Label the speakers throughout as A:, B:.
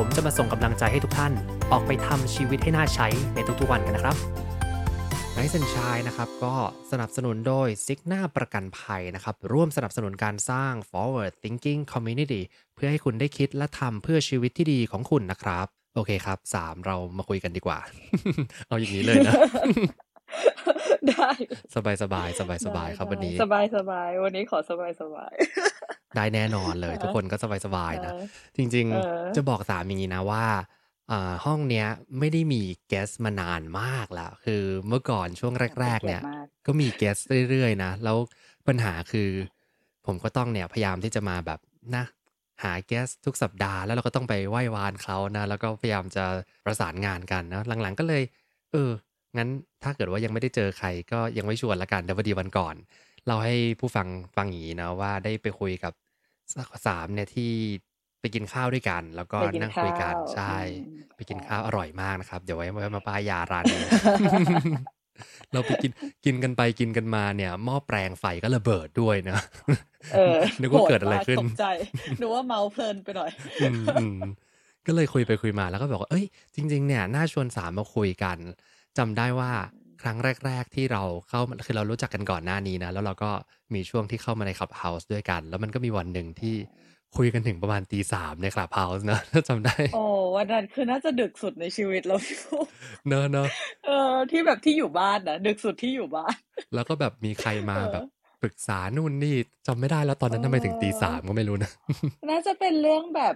A: ผมจะมาส่งกำลังใจให้ทุกท่าน ออกไปทำชีวิตให้น่าใช้ในทุกๆวันกันนะครับไนซ์เซนชายนะครับก็สนับสนุนโดยซิกน่าประกันภัยนะครับ ร่วมสนับสนุนการสร้าง forward thinking community เพื่อให้คุณได้คิดและทำเพื่อชีวิตที่ดีของคุณนะครับ โอเคครับสามเรามาคุยกันดีกว่า เอาอย่างนี้เลยนะ
B: ได้
A: สบายสบายสบายสบายครับวันนี้
B: สบายสบายวันนี้ขอสบายสบาย
A: ได้แน่นอนเลย
B: เออ
A: ทุกคนก็สบายสบายนะ
B: เออ
A: จริง
B: เออ
A: ๆจะบอกสามอย่างนี้นะว่าอ่าห้องเนี้ยไม่ได้มีแกสมานานมากแล้ว คือเมื่อก่อนช่วงแรก ๆ เนี่ย
B: ป็กีรติมาก
A: ก็มีแกสเรื่อยๆนะ แล้วปัญหาคือ ผมก็ต้องเนี่ยพยายามที่จะมาแบบนะ หาแกสทุกสัปดาห์แล้วเราก็ต้องไปไหว้วานเขานะ แล้วก็พยายามจะประสานงานกันนะ หลังๆก็เลย เออ งั้นถ้าเกิดว่ายังไม่ได้เจอใครก็ยังไม่ชวนละกันเดี๋ยวพอดีวันก่อน เราให้ผู้ฟังฟังอย่างนี้นะว่าได้ไปคุยกับสามเนี่ยที่ไปกินข้าวด้วยกัน แล้วก็
B: ไปกิน
A: นั่งคุยกัน
B: ข้าว
A: ใช่
B: อืม
A: ไปกินข้าวอร่อยมากนะครับ เดี๋ยวไว้ไว้มาป้ายยาร้านนี้เราไปกินกินกันไปกินกันมาเนี่ยหม้อแปลงไฟก็ระเบิดด้วยนะ
B: เออ
A: นึกว่าเกิดอะไร
B: โหม
A: ขึ้น
B: ตกใจนึกว่าเมาเพลินไปหน่อย
A: อืมอืมก็เลยคุยไปคุยมาแล้วก็บอกว่าเอ้ย จริง ๆ เนี่ยน่าชวนสามมาคุยกัน จำได้ว่าครั้งแรก ๆ ที่เราเข้ามาคือเรารู้จักกันก่อนหน้านี้นะ แล้วเราก็มีช่วงที่เข้ามาใน Clubhouse ด้วยกัน แล้วมันก็มีวันหนึ่งที่คุยกันถึงประมาณตีสามใน Clubhouse นะถ้าจำได้
B: โอ้วันนั้นคือน่าจะดึกสุดในชีวิตแล้วพี่ฟู
A: เนอะเนอะ
B: เออที่แบบที่อยู่บ้านนะดึกสุดที่อยู่บ้าน
A: แล้วก็แบบมีใครมา
B: เออ
A: แบบปรึกษานู่นนี่จำไม่ได้แล้วตอนนั้นทำไมถึงตีสามก็ไม่รู้นะ
B: น่าจะเป็นเรื่องแบบ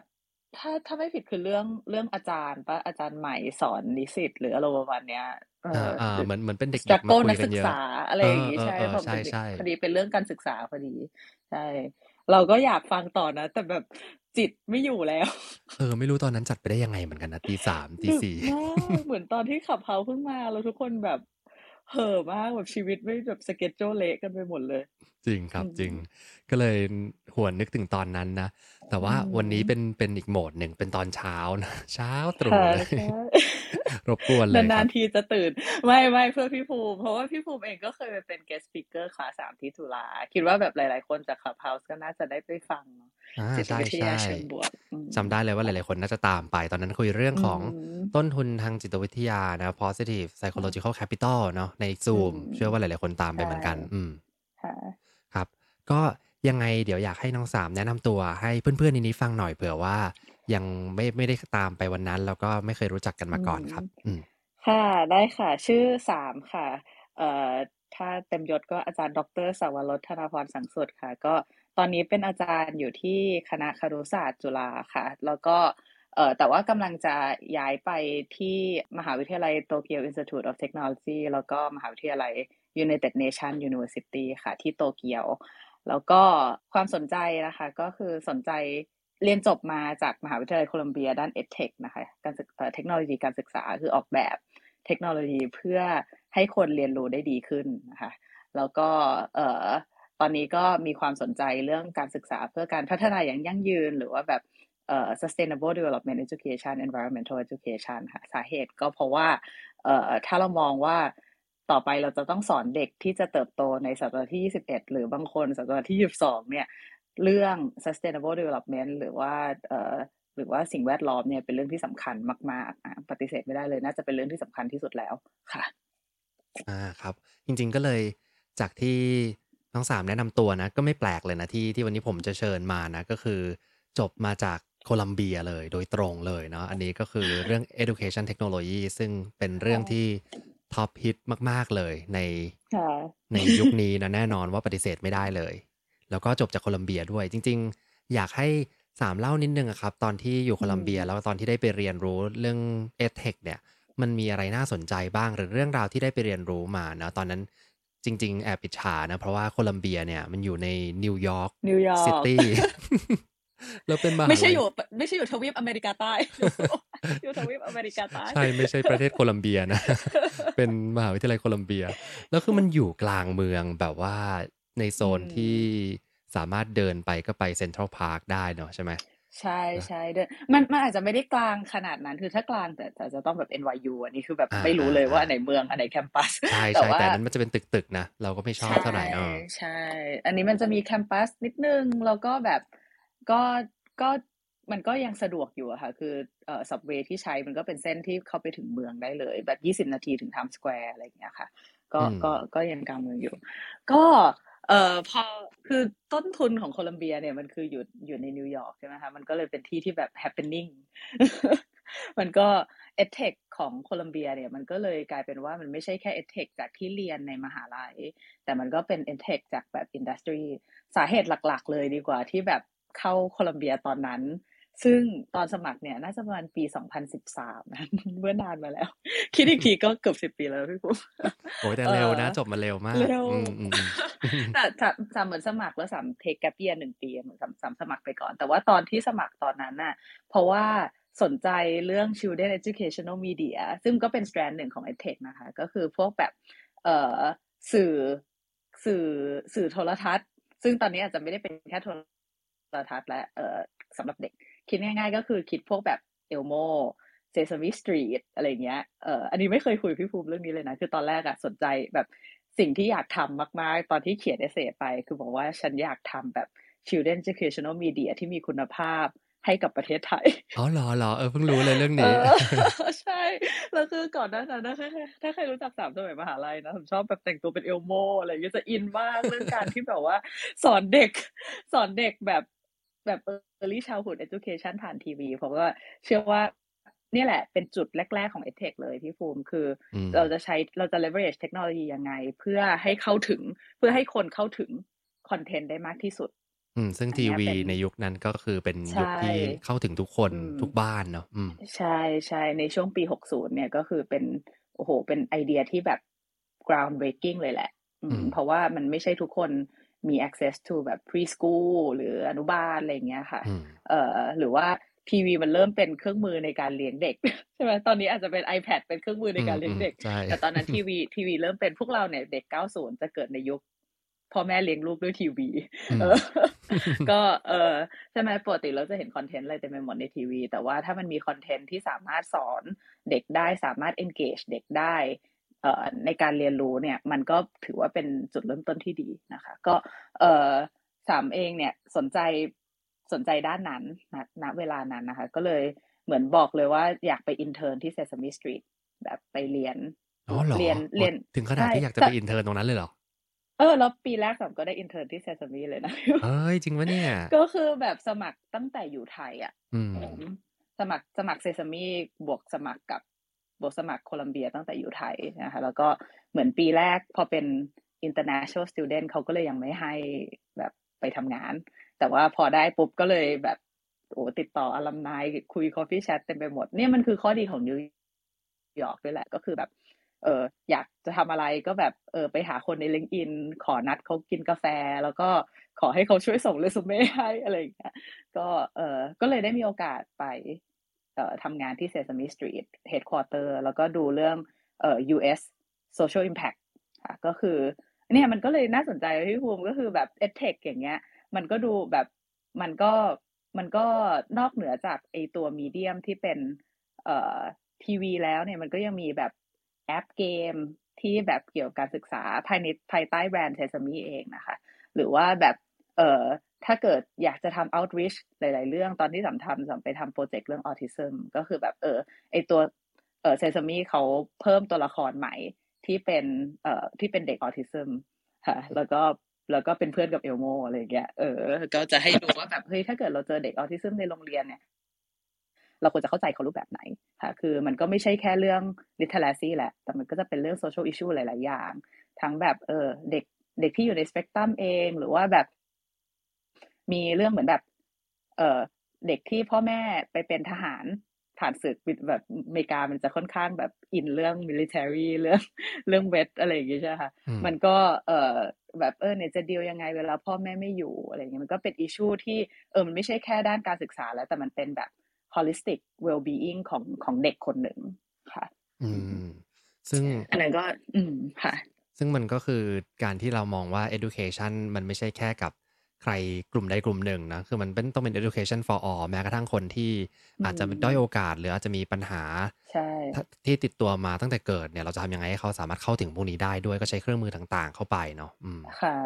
B: ถ้าถ้าไม่ผิดคือเรื่องเรื่องอาจารย์ปะอาจารย์ใหม่สอนนิสิตหรืออะไรประมาณเนี้ยเอ
A: อ่า
B: อ
A: อ่าเหมือนเหมือนเป็นเด็ก
B: จาก
A: ๆ
B: โก้
A: มาคุ
B: นั
A: ย
B: ก
A: กั
B: ศึ
A: น
B: ก
A: เยอะ
B: ษาอะไรอย่างงี้
A: เออ
B: ใช่
A: เออเออ
B: พอเป็น
A: ใช่
B: เด็ก
A: ใช่
B: พอดีเป็นเรื่องการศึกษาพอดีใช่เราก็อยากฟังต่อนะ แต่แบบจิตไม่อยู่แล้ว
A: เออ ไม่รู้ตอนนั้นจัดไปได้ยังไงเหมือนกันนะตีสามตี
B: ดึก
A: สี่
B: มากเหมือนตอนที่ขับเฮาเพิ่งมาแล้วทุกคนแบบเห่อะมากแบบชีวิตไม่แบบสเก็ตโจเละกันไปหมดเลย
A: จริงครับ
B: อืม
A: จริง ก็เลยหวนนึกถึงตอนนั้นนะ แต่ว่า
B: อืม
A: วันนี้เป็นเป็นอีกโหมดหนึ่งเป็นตอนเช้านะ เช้าตรู่
B: ค่ะ
A: เลย
B: ใช่
A: รบกวนเลยค
B: นา
A: รั
B: น
A: บ
B: ๆทีจะตื่น ไม่ไม่เพื่อพี่ภูมิ เพราะว่าพี่ภูมิเองก็เคยไปเป็น guest speaker คลาสสามที่จุฬาคิดว่าแบบหลาย ๆ คนจาก Clubhouse ก็น่าจะได้ไปฟังเนอะ
A: อ่า
B: จิต
A: ใช่
B: วิทยา
A: ใช่
B: เชิงบวกอืม
A: จำได้เลยว่าหลาย ๆ คนน่าจะตามไป ตอนนั้นคุยเรื่องของ
B: อืม
A: ต้นทุนทางจิตวิทยานะ positive psychological capital เนาะใน Zoom
B: อืม
A: เชื่อว่าหลาย ๆ คนตามไปเหมือนกัน
B: ใช่
A: อืม
B: ค่ะ
A: ครับ ก็ยังไงเดี๋ยวอยากให้น้องสามแนะนำตัวให้เพื่อน ๆ ในนี้ฟังหน่อยเผื่อว่า ยังไม่ไม่ได้ตามไปวันนั้น แล้วก็ไม่เคยรู้จักกันมาก่อนครับอืม
B: ค่ะได้ค่ะ ชื่อสามค่ะ เอ่อถ้าเต็มยศก็อาจารย์ดรสาวรสธนาพรสังสุดค่ะ ก็ตอนนี้เป็นอาจารย์อยู่ที่คณะครุศาสตร์จุฬาค่ะ แล้วก็เอ่อแต่ว่ากำลังจะย้ายไปที่มหาวิทยาลัยโตเกียว Institute of Technology แล้วก็มหาวิทยาลัย United Nations University ค่ะ ที่โตเกียว แล้วก็ความสนใจนะคะ ก็คือสนใจ เรียนจบมาจากมหาวิทยาลัยโคลัมเบียด้าน EdTech นะคะการศึกเอ่อเทคโนโลยีการศึกษาคือออกแบบเทคโนโลยีเพื่อให้คนเรียนรู้ได้ดีขึ้นนะคะแล้วก็เอ่อตอนนี้ก็มีความสนใจเรื่องการศึกษาเพื่อการพัฒนาอย่างยั่งยืน หรือว่าแบบเอ่อ sustainable development education environmental education ค่ะสาเหตุก็เพราะว่าเอ่อถ้าเรามองว่าต่อไปเราจะต้องสอนเด็กที่จะเติบโตในศตวรรษที่ 21 หรือบางคนศตวรรษที่ 22 เนี่ย เรื่อง sustainable development หรือว่าเอ่อหรือว่าสิ่งแวดล้อมเนี่ยเป็นเรื่องที่สำคัญมากๆอะปฏิเสธไม่ได้เลย น่าจะเป็นเรื่องที่สำคัญที่สุดแล้วค่ะ
A: อ่าครับ จริงๆก็เลยจากที่น้องสามแนะนำตัวนะ ก็ไม่แปลกเลยนะที่ที่วันนี้ผมจะเชิญมานะ ก็คือจบมาจากโคลัมเบียเลยโดยตรงเลยเนาะอันนี้ก็คือเรื่อง education technology ซึ่งเป็นเรื่องที่ top hit มาก ๆเลยใน
B: ค่ะ
A: ในยุคนี้นะแน่นอนว่าปฏิเสธไม่ได้เลย แล้วก็จบจากโคลัมเบียด้วย จริง ๆ อยากให้สามเล่านิดนึงอะครับ ตอนที่อยู่โคลัมเบีย
B: อืม
A: แล้วตอนที่ได้ไปเรียนรู้เรื่องเอ h e c เนี่ย มันมีอะไรน่าสนใจบ้างหรือเรื่องราวที่ได้ไปเรียนรู้มานะตอนนั้นจริง ๆ แอบอิจฉานะ เพราะว่าโคลัมเบียเนี่ยมันอยู่ในนิวยอร์ก New
B: York
A: City เราเป็นมหา
B: ไม่ใช่
A: ลัย
B: อยู่ไม่ใช่อยู่ทวีปอเมริกาใต้ อยู่ทวีปอเมริกาใต้
A: ใช่ไม่ใช่ประเทศโคลัมเบียนะ เป็นมหาวิทยาลัยโคลัมเบีย แล้วคือมันอยู่กลางเมืองแบบว่า ในโซน
B: อืม
A: ที่สามารถเดินไปก็ไป Central Park ได้เนาะใช่ไหม
B: ใช่ใช่เดินมันมันอาจจะไม่ได้กลางขนาดนั้น คือถ้ากลางแต่แต่จะต้องแบบ NYU อันนี้คือแบบ
A: อ่า
B: ไม่รู้เลย
A: อ่า
B: ว่าอันไหนเมืองอันไหน campus
A: ใช่
B: แต่
A: ใช่
B: ว่า
A: แต่อันนั้นมันจะเป็นตึกๆนะ เราก็ไม่ชอบเท่าไหร่เออ
B: ใช่ อันนี้มันจะมี campus นิดนึง แล้วก็แบบก็ก็มันก็ยังสะดวกอยู่อะค่ะ คือเอ่อ subway ที่ใช้มันก็เป็นเส้นที่เข้าไปถึงเมืองได้เลย แบบยี่สิบนาทีถึง Times Square อะไรอย่างเงี้ยค่ะ ก็
A: อืม
B: ก็ก็ยังกลางเมืองอยู่ ก็ เอ่อพอคือต้นทุนของโคลัมเบียเนี่ยมันคืออยู่อยู่ในนิวยอร์กใช่ไหมคะมันก็เลยเป็นที่ที่แบบ happening มันก็ EdTech ของโคลัมเบียเนี่ยมันก็เลยกลายเป็นว่ามันไม่ใช่แค่ EdTech จากที่เรียนในมหาลัย แต่มันก็เป็น EdTech จากแบบอินดัส tri สาเหตุหลักๆ เลยดีกว่าที่แบบเข้าโคลัมเบียตอนนั้น ซึ่งตอนสมัครเนี่ย น่าจะประมาณปี 2013นะเมื่อนานมาแล้ว คิดอีกทีก็เกือบสิบ10ปีแล้วพี่ปุ๊
A: โอ้ยแต่เร็วนะ จบมาเร็วมาก
B: เร็ว
A: อืมอืมอืม
B: แต่สามสามเหมือนสมัครแล้วสาม take gap year หนึ่งปีเหมือนสามสามสมัครไปก่อน แต่ว่าตอนที่สมัครตอนนั้นน่ะ เพราะว่าสนใจเรื่อง children educational media ซึ่งก็เป็น strand หนึ่งของ edtech นะคะ ก็คือพวกแบบเอ่อสื่อสื่อสื่อโทรทัศน์ ซึ่งตอนนี้อาจจะไม่ได้เป็นแค่โทรทัศน์และเอ่อสำหรับเด็ก คิดง่ายๆ ก็คือคิดพวกแบบเอลโม Sesame Street อะไรเงี้ยเอ่ออันนี้ไม่เคยคุยกับพี่ภูมิเรื่องนี้เลยนะ คือตอนแรกอะสนใจแบบสิ่งที่อยากทำมากๆ ตอนที่เขียนเอเซไป คือบอกว่าฉันอยากทำแบบ Children Educational Media ที่มีคุณภาพให้กับประเทศไทย
A: อ๋อเหรอเหรอเออเพิ่งรู้เลยเรื่อง
B: เอ
A: นี้
B: อใช่ แล้วคือก่อนหน้านั้นนะถ้าถ้าใครรู้จักสามสมัยมหาลัยนะผมชอบแบบแต่งตัวเป็นเอลโมอะไรอย่างเงี้ยจะอินมากเรื่องการที่แบบว่า สอนเด็ก สอนเด็กแบบ แบบ early childhood education ผ่านทีวีเพราะว่าเชื่อว่าเนี่ยแหละเป็นจุดแรก ๆ ของ edtech เลยพี่ภูมิ คือ
A: อืม
B: เราจะใช้เราจะ leverage เทคโนโลยียังไง เพื่อให้เข้าถึงเพื่อให้คนเข้าถึงคอนเทนต์ได้มากที่สุด
A: อืม ซึ่ง
B: อัน
A: ที
B: เนี้ย
A: วี
B: เป็น
A: ในยุคนั้นก็คือเป็น
B: ใช่
A: ยุคที่เข้าถึงทุกคน
B: อืม
A: ทุกบ้านเนาะอืม
B: ใช่ใช่ในช่วงปี 60 เนี่ยก็คือเป็นโอ้โห เป็นไอเดียที่แบบ ground breaking เลยแหละอื
A: อื
B: ม
A: ม
B: เพราะว่ามันไม่ใช่ทุกคน มี access to แบบ preschool หรืออนุบาลอะไรอย่างเงี้ยค่ะ
A: อืม
B: เอ่อหรือว่าทีวีมันเริ่มเป็นเครื่องมือในการเลี้ยงเด็กใช่ไหมตอนนี้อาจจะเป็น iPad เป็นเครื่องมือในการเลี้ยงเด็ก
A: ใช่
B: แต่ตอนนั้นทีวีทีวีเริ่มเป็นพวกเราเนี่ยเด็ก 90 จะเกิดในยุคพ่อแม่เลี้ยงลูกด้วยทีวี
A: อืม
B: เออก็เออใช่ไหมปกติเราจะเห็น content อะไรเต็มไปหมดในทีวี แต่ว่าถ้ามันมี content ที่สามารถสอนเด็กได้สามารถ engage เด็กได้เอ่อ ในการเรียนรู้เนี่ยมันก็ถือว่าเป็นจุดเริ่มต้นที่ดีนะคะ ก็เออสามเองเนี่ยสนใจสนใจด้านนั้นนะณเวลานั้นนะคะ ก็เลยเหมือนบอกเลยว่าอยากไป intern ที่ Sesame Street แบบไปเรียน
A: อ๋อเหรอ
B: เรียนเรียน
A: ถึงขนาด
B: ใช่
A: ที่อยากจะ
B: แต่
A: ไปอินเทอร์ตรงนั้นเลยเหรอ
B: เออแล้วปีแรกสามก็ได้ intern ที่ Sesame เลยนะ
A: เอ้ยจริงปะเนี่ย
B: ก็คือแบบสมัครตั้งแต่อยู่ไทยอะ
A: อืม
B: ผมสมัครสมัคร Sesame บวกสมัครกับ บสมัครโคลัมเบียตั้งแต่อยู่ไทยนะคะแล้วก็เหมือนปีแรกพอเป็น international student เขาก็เลยยังไม่ให้แบบไปทำงาน แต่ว่าพอได้ปุ๊บก็เลยแบบโอ้ติดต่ออลัมไนายคุย coffee chat เต็มไปหมดเนี่ยมันคือข้อดีของนิวยอร์กด้วยแหละก็คือแบบ เอออยากจะทำอะไรก็แบบเออไปหาคนใน LinkedIn ขอนัดเขากินกาแฟ แล้วก็ขอให้เขาช่วยส่งเรซูเม่ให้อะไรอย่างเงี้ยก็เออก็เลยได้มีโอกาสไป ทำงานที่ Sesame Street Headquarter แล้วก็ดูเรื่องเอ่อ US Social Impact ค่ะก็คือเนี่ยมันก็เลยน่าสนใจพี่ภูมิก็คือแบบ EdTech อย่างเงี้ย มันก็ดูแบบมันก็มันก็นอกเหนือจากไอตัวมีเดียมที่เป็นเอ่อทีวีแล้วเนี่ยมันก็ยังมีแบบแอปเกมที่แบบเกี่ยวกับการศึกษาภายในภายใต้แบรนด์ Sesame เองนะคะ หรือว่าแบบเอ่อ ถ้าเกิดอยากจะทำ outreach หลาย ๆ เรื่องตอนที่สัมทำสัมไปทำโปรเจกต์เรื่อง autism ก็คือแบบเออไอตัวเออ Sesame เขาเพิ่มตัวละครใหม่ที่เป็นเอ่อที่เป็นเด็ก autism ค่ะแล้วก็แล้วก็เป็นเพื่อนกับเอลโมอะไรอย่างเงี้ยเออ ก็จะให้ดูว่าแบบเฮ้ยถ้าเกิดเราเจอเด็กออทิซึมในโรงเรียนเนี่ยเราควรจะเข้าใจเขารูปแบบไหนค่ะ คือมันก็ไม่ใช่แค่เรื่อง literacy แหละ แต่มันก็จะเป็นเรื่อง social issue หลาย ๆ อย่าง ทั้งแบบเออเด็กเด็กที่อยู่ในสเปกตรัมเอง หรือว่าแบบ มีเรื่องเหมือนแบบ เออเด็กที่พ่อแม่ไปเป็นทหารทผ่านศึกแบบอเมริกามันจะค่อนข้างแบบอินเรื่อง military เรื่องเรื่องเวทอะไรอย่างเงี้ยใช่ไหมคะมันก็เออแบบเออเนี่ยจะดีลยังไงเวลาพ่อแม่ไม่อยู่อะไรเงี้ยมันก็เป็นอิชชูที่เออมันไม่ใช่แค่ด้านการศึกษาแล้ว แต่มันเป็นแบบ holistic well being ของของเด็กคนหนึ่งค่ะ
A: อืม ซึ่ง
B: อันนั้นก็ อืมค่ะ
A: ซึ่งมันก็คือการที่เรามองว่า education มันไม่ใช่แค่กับ ใครกลุ่มใดกลุ่มหนึ่งนะคือมันเป็นต้องเป็น education for all แม้กระทั่งคนที่อาจจะด้อยโอกาสหรืออาจจะมีปัญหาที่ติดตัวมาตั้งแต่เกิดเนี่ยเราจะทำยังไงให้เขาสามารถเข้าถึงพวกนี้ได้ด้วยก็ใช้เครื่องมือต่างๆ เข้าไปเนาะ
B: ค่ะ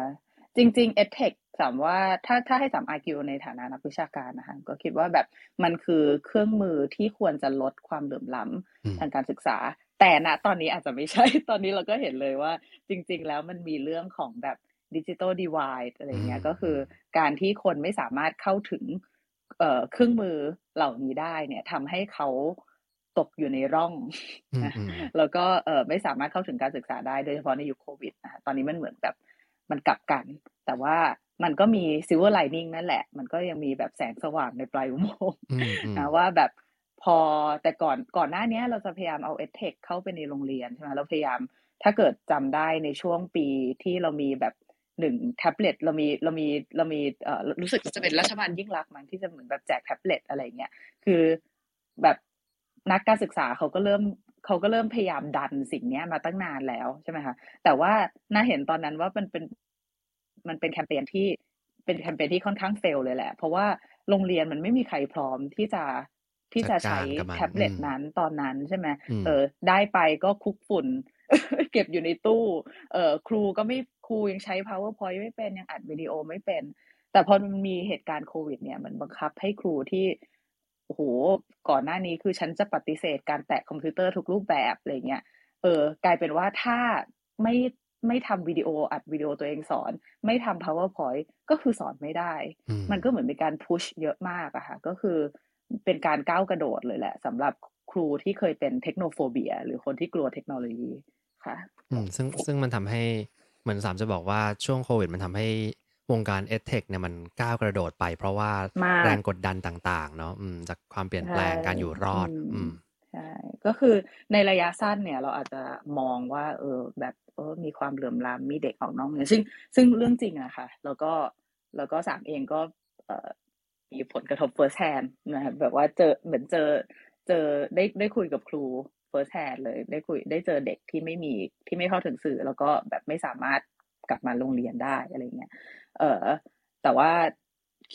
B: จริง ๆ edtech สามว่าถ้าถ้าให้สามอาร์กิวในฐานะนักวิชาการนะคะก็คิดว่าแบบมันคือเครื่องมือที่ควรจะลดความเหลื่อมล้ำทางการศึกษา แต่ณตอนนี้อาจจะไม่ใช่ตอนนี้เราก็เห็นเลยว่า จริง ๆ แล้วมันมีเรื่องของแบบ ดิจิตอลดีวายอะไรเงี้ยก็คือการที่คนไม่สามารถเข้าถึงเครื่องมือเหล่านี้ได้เนี่ยทำให้เขาตกอยู่ในร่องนะแล้วก็เออไม่สามารถเข้าถึงการศึกษาได้โดยเฉพาะในยุคโควิดนะตอนนี้มันเหมือนแบบมันกลับกัน แต่ว่ามันก็มี silver lining นั่นแหละ มันก็ยังมีแบบแสงสว่างในปลายอุโมงค์นะว่าแบบพอแต่ก่อนก่อนหน้านี้เราจะพยายามเอา EdTech เข้าไปในโรงเรียนใช่ไหมเราพยายามถ้าเกิดจำได้ในช่วงปีที่เรามีแบบ หนึ่งแท็บเล็ตเรามีเรามีเรามีเอ่อรู้สึกจะเป็นรัฐบาลยิ่งรักมั้งที่จะเหมือนแบบแจกแท็บเล็ตอะไรเงี้ยคือแบบนักการศึกษาเขาก็เริ่มเขาก็เริ่มพยายามดันสิ่งนี้มาตั้งนานแล้วใช่ไหมคะแต่ว่าน่าเห็นตอนนั้นว่ามันเป็นมันเป็นแคมเปญที่เป็นแคมเปญที่ค่อนข้างเฟลเลยแหละ เพราะว่าโรงเรียนมันไม่มีใครพร้อมที่จะที่จะใช้แท็บเล็ตนั้นตอนนั้นใช่ไหมเออ ได้ไปก็คลุกฝุ่น เก็บอยู่ในตู้ เออครูก็ไม่ ครูยังใช้ powerpoint ไม่เป็นยังอัดวิดีโอไม่เป็น แต่พอมันมีเหตุการณ์โควิด เนี่ยมันบังคับให้ครูที่โอ้โหก่อนหน้านี้คือฉันจะปฏิเสธการแตะคอมพิวเตอร์ทุกรูปแบบอะไรเงี้ยเออกลายเป็นว่าถ้าไม่ไม่ทำวิดีโออัดวิดีโอตัวเองสอน ไม่ทำ powerpoint ก็คือสอนไม่ได้ มันก็เหมือนเป็นการ push เยอะมากอะค่ะ ก็คือเป็นการก้าวกระโดดเลยแหละสำหรับครูที่เคยเป็น technophobia หรือคนที่กลัวเทคโนโลยีค่ะ
A: อืมซึ่งซึ่งมันทำให้ เหมือนสามจะบอกว่าช่วงโควิดมันทำให้วงการเอสเทคเนี่ยมันก้าวกระโดดไป เพราะว่าแรงกดดันต่างๆ เนาะจากความเปลี่ยนแปลงการอยู่รอด อืม
B: ใช่ก็คือในระยะสั้นเนี่ยเราอาจจะมองว่า เออแบบเออมีความเหลื่อมล้ำมีเด็กออกน้องเนี่ยซึ่งซึ่งเรื่องจริงอะค่ะแล้วก็แล้วก็สามเองก็เอ่อมีผลกระทบ first hand นะครับแบบว่าเจอเหมือนเจอเจอได้ได้คุยกับครู first hand เลยได้คุยได้เจอเด็กที่ไม่มีที่ไม่เข้าถึงสื่อ แล้วก็แบบไม่สามารถกลับมาโรงเรียนได้อะไรเงี้ย เออแต่ว่า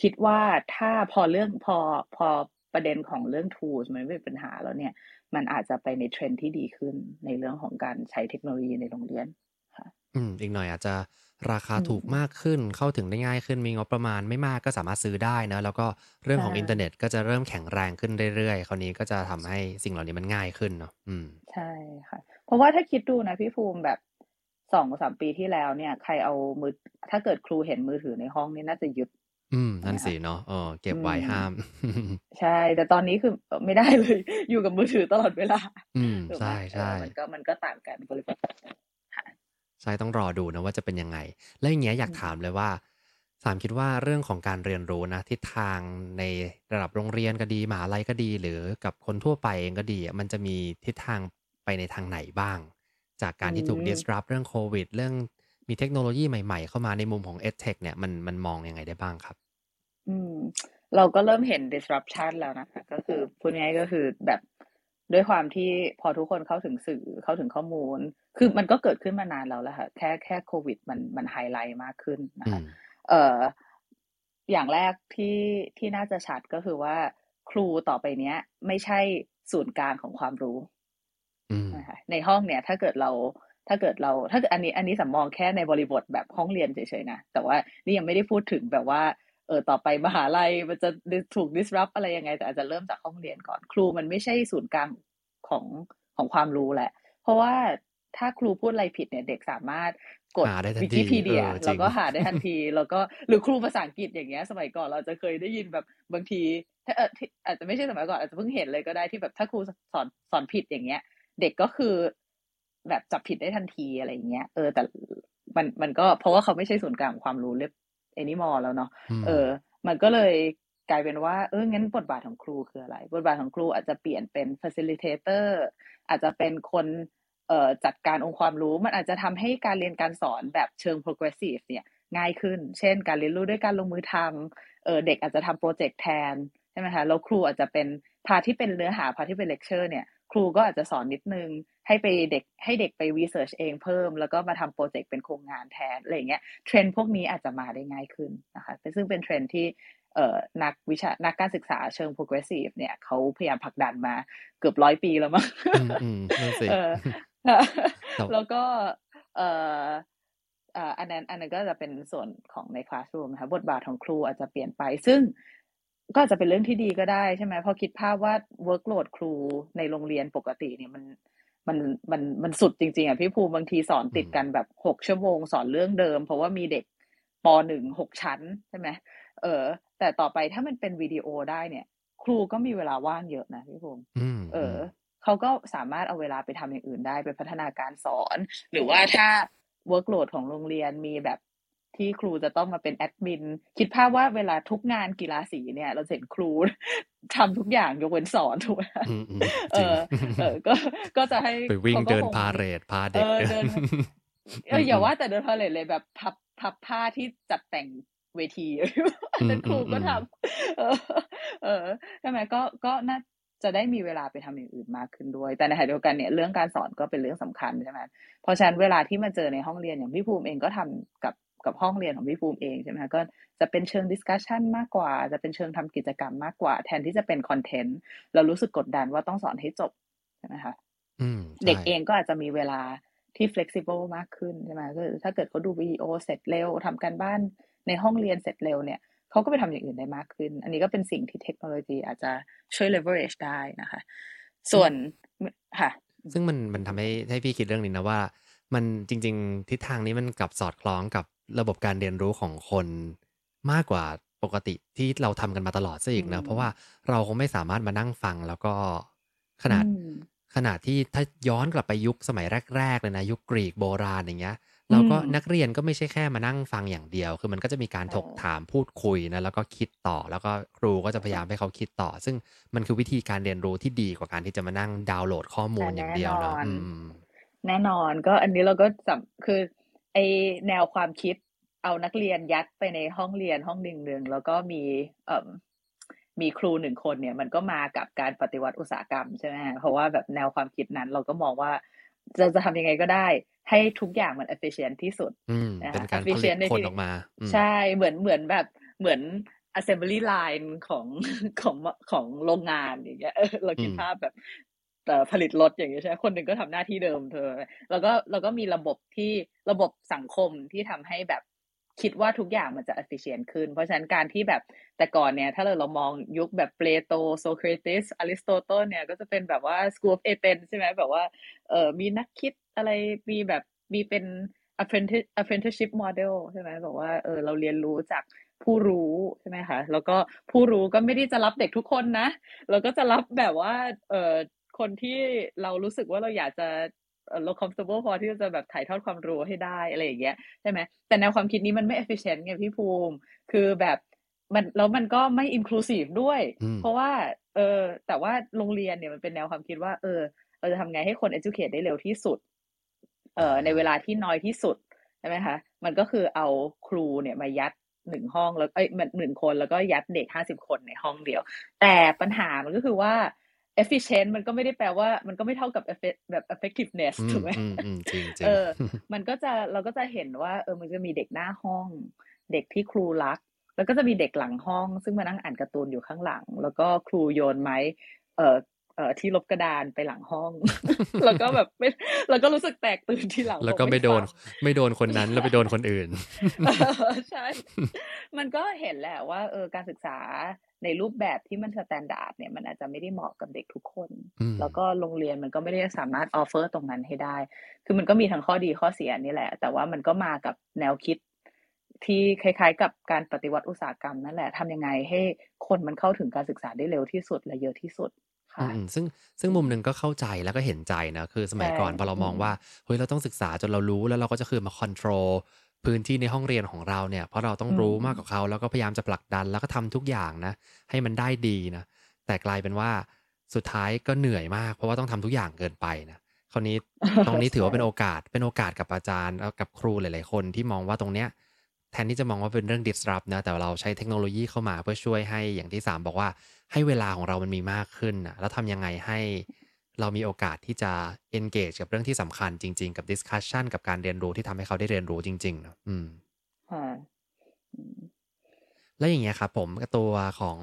B: คิดว่าถ้าพอเรื่องพอพอประเด็นของเรื่อง tools มันไม่เป็นปัญหาแล้วเนี่ย มันอาจจะไปในเทรนที่ดีขึ้นในเรื่องของการใช้เทคโนโลยีในโรงเรียนค่ะ
A: อืมอีกหน่อยอาจจะ ราคาถูกมากขึ้นเข้าถึงได้ง่ายขึ้นมีงบประมาณไม่มากก็สามารถซื้อได้นะแล้วก็เรื่องของอินเทอร์เน็ตก็จะเริ่มแข็งแรงขึ้นเรื่อยๆ คราวนี้ก็จะทำให้สิ่งเหล่านี้มันง่ายขึ้นเนาะอืม
B: ใช่ค่ะ เพราะว่าถ้าคิดดูนะพี่ภูมิแบบสองสามปีที่แล้วเนี่ย ใครเอามือ ถ้าเกิดครูเห็นมือถือในห้องนี่น่าจะยึด
A: อืมนั่นสิเนาะเออเก็บไว้ห้าม
B: ใช่ แต่ตอนนี้คือไม่ได้เลย อยู่กับมือถือตลอดเวลา
A: อืมใช่ใช่
B: มันก็มันก็ต่างกันบริบท
A: ใช่ต้องรอดูนะว่าจะเป็นยังไง แล้วอย่างเงี้ยอยากถามเลยว่า สามคิดว่าเรื่องของการเรียนรู้นะทิศทางในระดับโรงเรียนก็ดีมหาลัยก็ดี หรือกับคนทั่วไปเองก็ดี มันจะมีทิศทางไปในทางไหนบ้าง จากการที่ถูก disrupt เรื่องโควิด เรื่องมีเทคโนโลยีใหม่ๆ เข้ามาในมุมของ EdTech เนี่ยมันมันมองยังไงได้บ้างครับ
B: อืม เราก็เริ่มเห็น disruption แล้วนะคะ ก็คือพูดง่ายก็คือแบบ ด้วยความที่พอทุกคนเข้าถึงสื่อเข้าถึงข้อมูล คือมันก็เกิดขึ้นมานานแล้วแหละค่ะแค่แค่โควิดมันมันไฮไลท์มากขึ้นนะคะเอ่ออย่างแรกที่ที่น่าจะชัดก็คือว่าครูต่อไปเนี้ย ไม่ใช่ศูนย์กลางของความรู้นะคะในห้องเนี่ย ถ้าเกิดเราถ้าเกิดเราถ้าเกิดอันนี้อันนี้สำมองแค่ในบริบทแบบห้องเรียนเฉยๆนะแต่ว่านี่ยังไม่ได้พูดถึงแบบว่า เออต่อไปมหาลัยมันจะถูก disrupt อะไรยังไง แต่อาจจะเริ่มจากห้องเรียนก่อนครูมันไม่ใช่ศูนย์กลางของของความรู้แหละ เพราะว่าถ้าครูพูดอะไรผิดเนี่ยเด็กสามารถกดวิกิพีเดียแล้วก็หาได้ทันที แล้วก็หรือครูภาษาอังกฤษอย่างเงี้ย สมัยก่อนเราจะเคยได้ยินแบบบางทีถ้าเอออาจจะไม่ใช่สมัยก่อนอาจจะเพิ่งเห็นเลยก็ได้ที่แบบถ้าครูสอนสอนผิดอย่างเงี้ย เด็กก็คือแบบจับผิดได้ทันทีอะไรเงี้ยเออแต่มันมันก็เพราะว่าเขาไม่ใช่ศูนย์กลางความรู้เรียบ แอนิมอลแล้วเนาะเออ มันก็เลยกลายเป็นว่าเอองั้นบทบาทของครูคืออะไร บทบาทของครูอาจจะเปลี่ยนเป็น facilitator อาจจะเป็นคนเอ่อจัดการองค์ความรู้มันอาจจะทำให้การเรียนการสอนแบบเชิง progressive เนี่ยง่ายขึ้น เช่น การเรียนรู้ด้วยการลงมือทำเออเด็กอาจจะทำโปรเจกต์แทนใช่ไหมคะแล้วครูอาจจะเป็น part ที่เป็นเนื้อหา part ที่เป็นเลคเชอร์เนี่ย ครูก็อาจจะสอนนิดนึงให้ไปเด็กให้เด็กไป research เองเพิ่ม แล้วก็มาทำโปรเจกต์เป็นโครงงานแทนอะไรเงี้ยเทรนด์พวกนี้อาจจะมาได้ง่ายขึ้นนะคะซึ่งเป็นเทรนด์ที่เอ่อนักวิชานักการศึกษาเชิง progressive เนี่ยเขาพยายามผลักดันมาเกือบร้อยปีแล้วมั้ง
A: อืมอืมนั่นสิ
B: เออ
A: ครับ
B: แล้วก็เอ่อเอ่ออันนั้นอันนั้นก็จะเป็นส่วนของในคลาสรูมนะคะบทบาทของครูอาจจะเปลี่ยนไป ซึ่ง ก็อาจจะเป็นเรื่องที่ดีก็ได้ใช่ไหมพอคิดภาพว่า workload ครูในโรงเรียนปกติเนี่ยมันมันมันมันสุดจริง ๆอะพี่ภูมิบางทีสอนติดกันแบบหกชั่วโมงสอนเรื่องเดิม เพราะว่ามีเด็กปหนึ่งหกชั้นใช่ไหมเออ แต่ต่อไปถ้ามันเป็นวิดีโอได้เนี่ย ครูก็มีเวลาว่างเยอะนะพี่ภูมิ
A: อืม
B: เออเขาก็สามารถเอาเวลาไปทำอย่างอื่นได้ไปพัฒนาการสอน หรือว่าถ้า workload ของโรงเรียนมีแบบ ที่ครูจะต้องมาเป็นแอดมิน คิดภาพว่าเวลาทุกงานกีฬาสีเนี่ย เราจะเห็นครูทำทุกอย่างยกเว้นสอนถูกไหม
A: อืมอืม
B: เอ
A: จริง
B: อเออ ก็ ก็จะให้
A: ไปวิ่ง
B: ขาก็
A: เดิน
B: คง
A: พาเหรดพาเด็ก
B: เออเดินเอออย่าว่าแต่เดินพาเหรดเลยแบบพับพับผ้าที่จัดแต่งเวทีอันนั้นครูก็ทำเออ เออใช่ไหมก็ ก็น่าจะได้มีเวลาไปทำอย่างอื่นมากขึ้นด้วย แต่ในขณะเดียวกันเนี่ยเรื่องการสอนก็เป็นเรื่องสำคัญใช่ไหมเพราะฉะนั้นเวลาที่มาเจอในห้องเรียนอย่างพี่ภูมิเองก็ทำกับ กับห้องเรียนของพี่ภูมิเองใช่ไหมคะก็จะเป็นเชิง discussion มากกว่า จะเป็นเชิงทำกิจกรรมมากกว่า แทนที่จะเป็นคอนเทนต์เรารู้สึกกดดันว่าต้องสอนให้จบใช่ไหมคะ
A: อืม
B: เด็ก
A: ใช่
B: เองก็อาจจะมีเวลาที่ flexible มากขึ้นใช่ไหมคือถ้าเกิดเขาดูวิดีโอเสร็จเร็วทำการบ้านในห้องเรียนเสร็จเร็วเนี่ยเขาก็ไปทำอย่างอื่นได้มากขึ้น อันนี้ก็เป็นสิ่งที่เทคโนโลยีอาจจะช่วย leverage ได้นะคะ ส่วนค่ะ
A: ซึ่งมันมันทำให้ให้พี่คิดเรื่องนี้นะว่า มันจริง ๆ ทิศทางนี้มันกลับสอดคล้องกับ ระบบการเรียนรู้ของคนมากกว่าปกติที่เราทำกันมาตลอดซะอีกนะ
B: อืม
A: เพราะว่าเราคงไม่สามารถมานั่งฟังแล้วก็ขนาด
B: อืม
A: ขนาดที่ถ้าย้อนกลับไปยุคสมัยแรก ๆ เลยนะยุคกรีกโบราณอย่างเงี้ยเราก็
B: อืม
A: นักเรียนก็ไม่ใช่แค่มานั่งฟังอย่างเดียว คือมันก็จะมีการถก
B: เออ
A: ถามพูดคุยนะแล้วก็คิดต่อแล้วก็ครูก็จะพยายามให้เขาคิดต่อ ซึ่งมันคือวิธีการเรียนรู้ที่ดีกว่าการที่จะมานั่งดาวน์โหลดข้อมูลอย่างเดียวเนาะ
B: แน่นอน
A: อืม
B: แน่นอนก็อันนี้เราก็จำคือ ไอแนวความคิดเอานักเรียนยัดไปในห้องเรียนห้องหนึ่งหนึ่งแล้วก็มีเอ่มมีครูหนึ่งคนเนี่ยมันก็มากับการปฏิวัติอุตสาหกรรมใช่ไหมฮะเพราะว่าแบบแนวความคิดนั้น เราก็มองว่าจะจะทำยังไงก็ได้ ให้ทุกอย่างมัน efficient ที่สุด
A: อืม
B: นะคะ
A: เป็นการผลิต
B: efficient ใน
A: คน
B: ที่
A: ออกมาอืม
B: ใช่เหมือนเหมือนแบบเหมือน assembly line ของของของโรงงานอย่างเงี้ยเออเราคิด
A: อืม
B: ภาพแบบเอ่อ ผลิตรถอย่างเงี้ยใช่ไหมคนหนึ่งก็ทำหน้าที่เดิมเธอ แล้วก็แล้วก็มีระบบที่ระบบสังคมที่ทำให้แบบคิดว่าทุกอย่างมันจะ efficient ขึ้น เพราะฉะนั้นการที่แบบแต่ก่อนเนี่ย ถ้าเราเรามองยุคแบบเปโตโซเครติสอริสโตเติลเนี่ยก็จะเป็นแบบว่า school of Athens ใช่ไหมแบบว่าเออมีนักคิดอะไรมีแบบมีเป็น apprentice apprenticeship model ใช่ไหมบอกว่าเออเราเรียนรู้จากผู้รู้ใช่ไหมคะแล้วก็ผู้รู้ก็ไม่ได้จะรับเด็กทุกคนนะเราก็จะรับแบบว่าเออ คนที่เรารู้สึกว่าเราอยากจะเอ่อเรา comfortable พอที่จะแบบถ่ายทอดความรู้ให้ได้อะไรอย่างเงี้ยใช่ไหมแต่แนวความคิดนี้มันไม่ efficient ไงพี่ภูมิ คือแบบมันแล้วมันก็ไม่ inclusive ด้วย
A: อืม
B: เพราะว่าเออแต่ว่าโรงเรียนเนี่ยมันเป็นแนวความคิดว่า เออเราจะทำไงให้คน educate ได้เร็วที่สุดเอ่อในเวลาที่น้อยที่สุดใช่ไหมคะมันก็คือเอาครูเนี่ยมายัดหนึ่งห้องแล้วเอ้ยมันหนึ่งคนแล้วก็ยัดเด็กห้าสิบคนในห้องเดียว แต่ปัญหามันก็คือว่า efficient มันก็ไม่ได้แปลว่ามันก็ไม่เท่ากับ effe- แบบ effectiveness
A: อื
B: ถู
A: ม
B: กไหม
A: อืมอืมจริงจริง
B: เออ มันก็จะเราก็จะเห็นว่า เออมันจะมีเด็กหน้าห้อง เด็กที่ครูรัก แล้วก็จะมีเด็กหลังห้อง ซึ่งมานั่งอ่านการ์ตูนอยู่ข้างหลัง แล้วก็ครูโยนไม้เอ่อ เอ่อที่ลบกระดานไปหลังห้อง แล้วก็แบบไม่แล้วก็รู้สึกแตกตื่นที่หลัง
A: แล้วก็
B: บอก
A: ไม่โดน
B: ฟัง
A: ไม่โดนคนนั้นแล้วไปโดนคนอื่น
B: เออใช่มันก็เห็นแหละว่าเออการศึกษาในรูปแบบที่มัน standard เนี่ยมันอาจจะไม่ได้เหมาะกับเด็กทุกคน
A: อืม
B: แล้วก็โรงเรียนมันก็ไม่ได้สามารถ offer ตรงนั้นให้ได้ คือมันก็มีทั้งข้อดีข้อเสียนี่แหละ แต่ว่ามันก็มากับแนวคิดที่คล้ายๆ กับการปฏิวัติอุตสาหกรรมนั่นแหละทำยังไงให้คนมันเข้าถึงการศึกษาได้เร็วที่สุดและเยอะที่สุด
A: อื
B: ค่ะ
A: อืมซึ่งซึ่งมุมหนึ่งก็เข้าใจแล้วก็เห็นใจนะคือสมัยก่อนใช่พอเรามอง
B: อืม
A: ว่าเฮ้ยเราต้องศึกษาจนเรารู้แล้วเราก็จะคือมา controlพื้นที่ในห้องเรียนของเราเนี่ยเพราะเราต้องรู้มากกว่าเขาแล้วก็พยายามจะผลักดันแล้วก็ทำทุกอย่างนะ ให้มันได้ดีนะแต่กลายเป็นว่าสุดท้ายก็เหนื่อยมาก เพราะว่าต้องทำทุกอย่างเกินไปนะคราวนี้ตรงนี้ถือว่าเป็นโอกาสเป็นโอกาสกับอาจารย์กับครูหลาย ๆ คนที่มองว่าตรงเนี้ย แทนที่จะมองว่าเป็นเรื่อง disrupt นะแต่เราใช้เทคโนโลยีเข้ามาเพื่อช่วยให้อย่างที่ 3 บอกว่าให้เวลาของเรามันมีมากขึ้นนะแล้วทำยังไงให้เรามีโอกาสที่จะ engage กับเรื่องที่สำคัญจริง ๆ กับ discussion กับการเรียนรู้ที่ทำให้เขาได้เรียนรู้จริงๆนะอืมแล้วอย่างเงี้ยครับผมตัวของ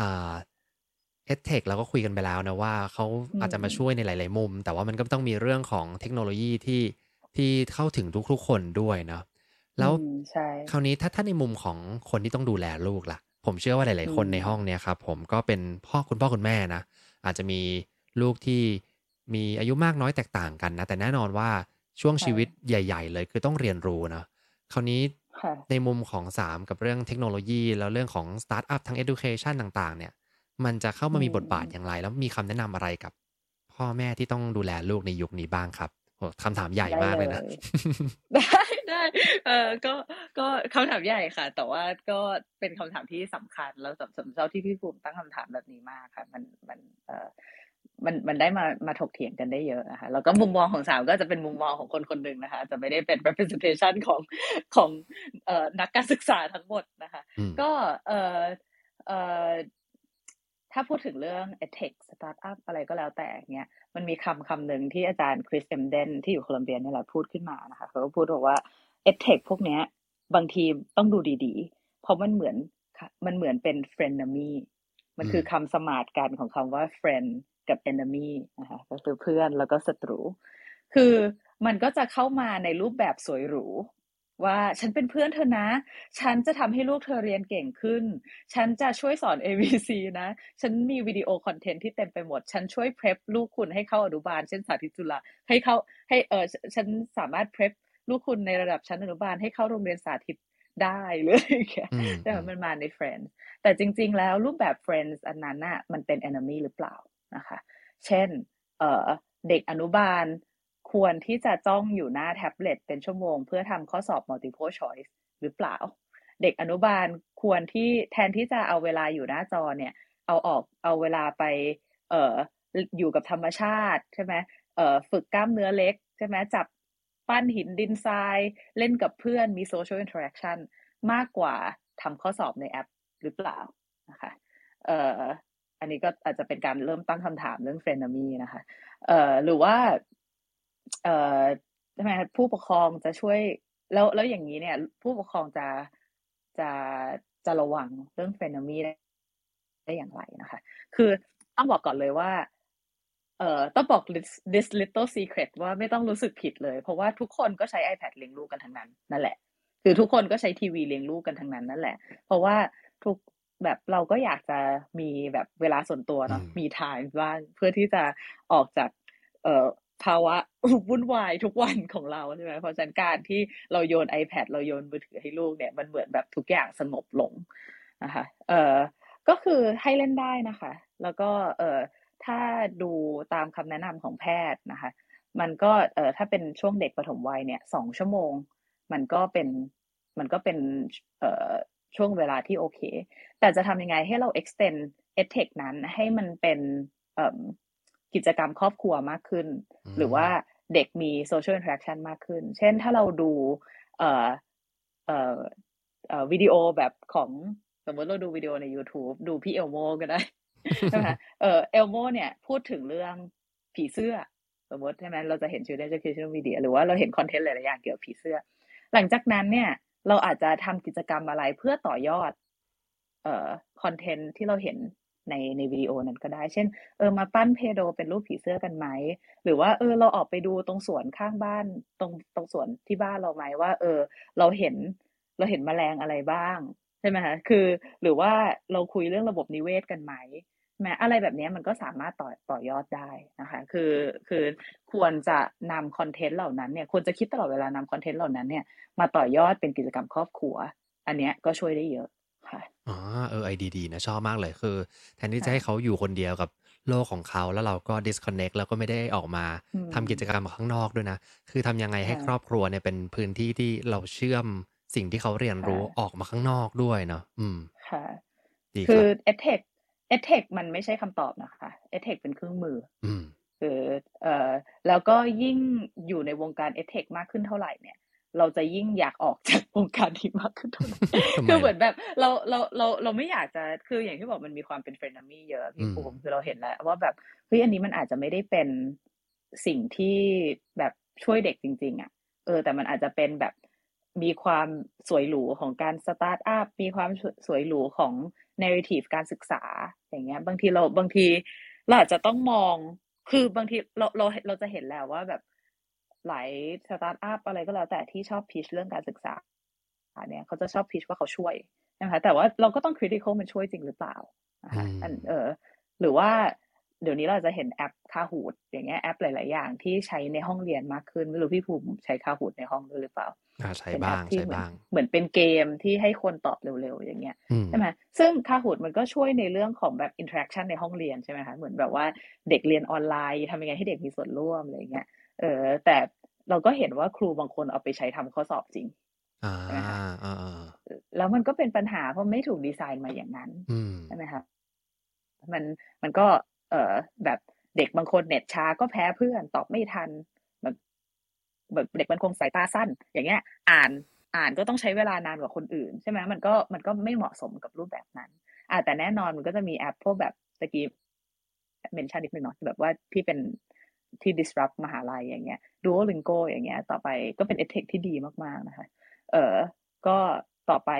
A: อ่าเอสเทคเราก็คุยกันไปแล้วนะว่าเขาอาจจะมาช่วยในหลาย ๆ มุม แต่ว่ามันก็ต้องมีเรื่องของเทคโนโลยีที่ที่เข้าถึงทุกๆคนด้วยเนาะ แล้วคราวนี้ถ้าถ้าในมุมของคนที่ต้องดูแลลูกล่ะ ผมเชื่อว่าหลาย ๆ คนในห้องเนี่ยครับผมก็เป็นพ่อคุณพ่อคุณแม่นะ อาจจะมีลูกที่มีอายุมากน้อยแตกต่างกันนะ แต่แน่นอนว่าช่วงชีวิตใหญ่ ๆ เลยคือต้องเรียนรู้นะคราวนี้ในมุมของสามกับเรื่องเทคโนโลยี แล้วเรื่องของสตาร์ทอัพทั้ง education ต่าง ๆ เนี่ย มันจะเข้ามามีบทบาทอย่างไร แล้วมีคำแนะนำอะไรกับ พ่อแม่ที่ต้องดูแลลูกในยุคนี้บ้างครับ โอ้คำถามใหญ่มากเลยนะ
B: ได้ได้เออก็ก็คำถามใหญ่ค่ะ แต่ว่าก็เป็นคำถามที่สำคัญแล้วสำหรับเจ้าที่พี่ภูมิตั้งคำถามแบบนี้มากค่ะ มันมันเออมันมันได้มามาถกเถียงกันได้เยอะนะคะแล้วก็มุมมองของสาวก็จะเป็นมุมมองของคนคนหนึ่งนะคะ จะไม่ได้เป็น representation ของของเอ่อนักการศึกษาทั้งหมดนะคะ ก็เอ่อเอ่อ ถ้าพูดถึงเรื่อง edtech startup อะไรก็แล้วแต่เนี้ย มันมีคำคำหนึ่งที่อาจารย์คริสเอมเดนที่อยู่โคลัมเบียนี่แหละพูดขึ้นมานะคะเขาก็พูดบอกว่า edtech พวกเนี้ย บางทีต้องดูดีๆ เพราะมันเหมือนมันเหมือนเป็น frenemy มันคือคำสมาร์ทกันของคำว่า friend กับ enemy นะคะก็คือเพื่อนแล้วก็ศัตรู คือมันก็จะเข้ามาในรูปแบบสวยหรู ว่าฉันเป็นเพื่อนเธอนะ ฉันจะทำให้ลูกเธอเรียนเก่งขึ้น ฉันจะช่วยสอน ABC นะ ฉันมีวิดีโอคอนเทนต์ที่เต็มไปหมด ฉันช่วย prep ลูกคุณให้เข้าอนุบาล เช่นสาธิตจุฬาให้เขาให้เออฉันสามารถเพรพลูกคุณในระดับชั้นอนุบาลให้เข้าโรงเรียนสาธิตได้เลยแต่มันมาใน Friends แต่จริง ๆ แล้วรูปแบบ Friends อันนั้นน่ะมันเป็น enemy หรือเปล่านะคะ เช่นเอ่อเด็กอนุบาล ควรที่จะจ้องอยู่หน้าแท็บเล็ตเป็นชั่วโมง เพื่อทำข้อสอบ multiple choice หรือเปล่า เด็กอนุบาลควรที่แทนที่จะเอาเวลาอยู่หน้าจอเนี่ย เอาออกเอาเวลาไป เอ่ออยู่กับธรรมชาติใช่ไหมเอ่อฝึกกล้ามเนื้อเล็กใช่ไหมจับปั้นหินดินทราย เล่นกับเพื่อนมี social interaction มากกว่าทำข้อสอบในแอปหรือเปล่านะคะเอ่ออันนี้ก็อาจจะเป็นการเริ่มตั้งคำถามเรื่องเฟรนนามีนะคะเอ่อหรือว่า เอ่อทำไมผู้ปกครองจะช่วย แล้วแล้วอย่างนี้เนี่ย ผู้ปกครองจะจะจะระวังเรื่องเฟรนนามีได้อย่างไรนะคะ คือต้องบอกก่อนเลยว่า เอ่อต้องบอก this little secret ว่าไม่ต้องรู้สึกผิดเลย เพราะว่าทุกคนก็ใช้ iPad เลี้ยงลูกกันทั้งนั้นนั่นแหละ คือทุกคนก็ใช้ทีวีเลี้ยงลูกกันทั้งนั้นนั่นแหละ เพราะว่าทุกแบบเราก็อยากจะมีแบบเวลาส่วนตัวเนาะมีทางบ้างเพื่อที่จะออกจาก เอ่อ ภาวะวุ่นวายทุกวันของเราใช่ไหมเพราะฉะนั้นการที่เราโยน iPad เราโยนมือถือให้ลูกเนี่ยมันเหมือนแบบทุกอย่างสงบลงนะคะเออก็คือให้เล่นได้นะคะ แล้วก็เออถ้าดูตามคำแนะนำของแพทย์นะคะ มันก็เออถ้าเป็นช่วงเด็กปฐมวัยเนี่ยสองชั่วโมง มันก็เป็นมันก็เป็นเออช่วงเวลาที่โอเค แต่จะทำยังไงให้เรา extend edtech นั้นให้มันเป็น กิจกรรมครอบครัวมากขึ้น หรือว่าเด็กมี social interaction มากขึ้น เช่นถ้าเราดูเอ่อเอ่อเอ่อวิดีโอแบบของสมมติเราดูวิดีโอใน YouTube ดูพี่เอลโมก็ได้ใช่ไหมเออเอลโมเนี่ยพูดถึงเรื่องผีเสื้อ สมมติใช่ไหมเราจะเห็นชื่อ educational media หรือว่าเราเห็นคอนเทนต์หลายๆอย่างเกี่ยวกับผีเสื้อ หลังจากนั้นเนี่ย เราอาจจะทำกิจกรรมอะไรเพื่อต่อยอด เอ่อคอนเทนต์ที่เราเห็น ในในวิดีโอนั้นก็ได้ เช่น เออมาปั้นเพโดเป็นรูปผีเสื้อกันไหม หรือว่าเออเราออกไปดูตรงสวนข้างบ้านตรงตรงสวนที่บ้านเราไหมว่า เออ เราเห็นเราเห็นแมลงอะไรบ้างใช่ไหมคะคือ หรือว่าเราคุยเรื่องระบบนิเวศกันไหมแม้อะไรแบบนี้มันก็สามารถต่อต่อยอดได้นะคะคือคือควรจะนำคอนเทนต์เหล่านั้นเนี่ยควรจะคิดตลอดเวลานำคอนเทนต์เหล่านั้นเนี่ยมาต่อยอดเป็นกิจกรรมครอบครัว อันเนี้ยก็ช่วยได้เยอะ ค่ะ
A: อ๋อเออไอดีดีนะชอบมากเลยคือ แทนที่จะให้เขาอยู่คนเดียวกับโลกของเขาแล้วเราก็ disconnect แล้วก็ไม่ได้ออกมา
B: อืม
A: ทำกิจกรรมข้างนอกด้วยนะ คือทำยังไงให้
B: ค่ะ
A: ครอบครัวเนี่ยเป็นพื้นที่ที่เราเชื่อมสิ่งที่เขาเรียนรู้
B: ค่ะ
A: ออกมาข้างนอกด้วยเนาะอืม
B: ค่ะ
A: ดีค
B: คื
A: รั
B: อบเอ h e c เอ h e c มันไม่ใช่คำตอบนะคะเอ h e c เป็นเครื่องมือ
A: อืม
B: คือเอ่อแล้วก็ยิ่งอยู่ในวงการเอ h e c มากขึ้นเท่าไหร่เนี่ย เราจะยิ่งอยากออกจากวงการนี้มากขึ้นเท่านั้น
A: ทำไม
B: คือเหมือนแบบเราเราเราเราไม่อยากจะคืออย่างที่บอกมันมีความเป็น frenemy เยอะ
A: อื
B: พี่ภูมิคือเราเห็นแล้ว ว่าแบบเฮ้ยอันนี้มันอาจจะไม่ได้เป็นสิ่งที่แบบช่วยเด็กจริง ๆ อะ เออ แต่มันอาจจะเป็นแบบมีความสวยหรูของการสตาร์ทอัพมีความสวยหรูของ narrative การศึกษาอย่างเงี้ย บางทีเราบางทีเราอาจจะต้องมองคือบางทีเราเราเราจะเห็นแล้วว่าแบบ หลายสตาร์ทอัพอะไรก็แล้วแต่ที่ชอบ pitch เรื่องการศึกษาเนี่ยเขาจะชอบ pitch ว่าเขาช่วยนะคะแต่ว่าเราก็ต้อง critical มันช่วยจริงหรือเปล่านะคะ
A: อืม
B: อันเออหรือว่าเดี๋ยวนี้เราจะเห็นแอป Kahoot อย่างเงี้ยแอปหลาย ๆ อย่างที่ใช้ในห้องเรียนมากขึ้นไม่รู้พี่ภูมิใช้ Kahoot ในห้องด้วยหรือเปล่า
A: อ่าใช้
B: เป็นแอ
A: บ้าง
B: ที่
A: ใช้
B: เหมือน
A: บ้าง
B: เหมือนเป็นเกมที่ให้คนตอบเร็ว ๆ อย่างเงี้ย
A: อืม
B: ใช่ไหมซึ่ง Kahoot มันก็ช่วยในเรื่องของแบบ interaction ในห้องเรียนใช่ไหมคะเหมือนแบบว่าเด็กเรียนออนไลน์ทำยังไงให้เด็กมีส่วนร่วมอะไรเงี้ย เออแต่เราก็เห็นว่าครูบางคนเอาไปใช้ทำข้อสอบจริง
A: อ่า
B: ใช่ไหมคะ
A: อ่าอ่า
B: แล้วมันก็เป็นปัญหาเพราะไม่ถูกดีไซน์มาอย่างนั้น
A: อืม
B: ใช่ไหมคะมันมันก็ เออแบบเด็กบางคนเน็ตช้าก็แพ้เพื่อนตอบไม่ทันแบบแบบเด็กบางคนสายตาสั้น อย่างเงี้ย อ่านอ่านก็ต้องใช้เวลานานกว่าคนอื่น ใช่ไหมมันก็มันก็ไม่เหมาะสมกับรูปแบบนั้นอ่าแต่แน่นอนมันก็จะมีแอปพวกแบบตะกี้เมนชั่นนิดนึงเนาะแบบว่าที่เป็น ที่ disrupt มหาลัยอย่างเงี้ย Duolingo อย่างเงี้ย ต่อไปก็เป็น edtech ที่ดีมากๆนะคะ เออก็ต่อไป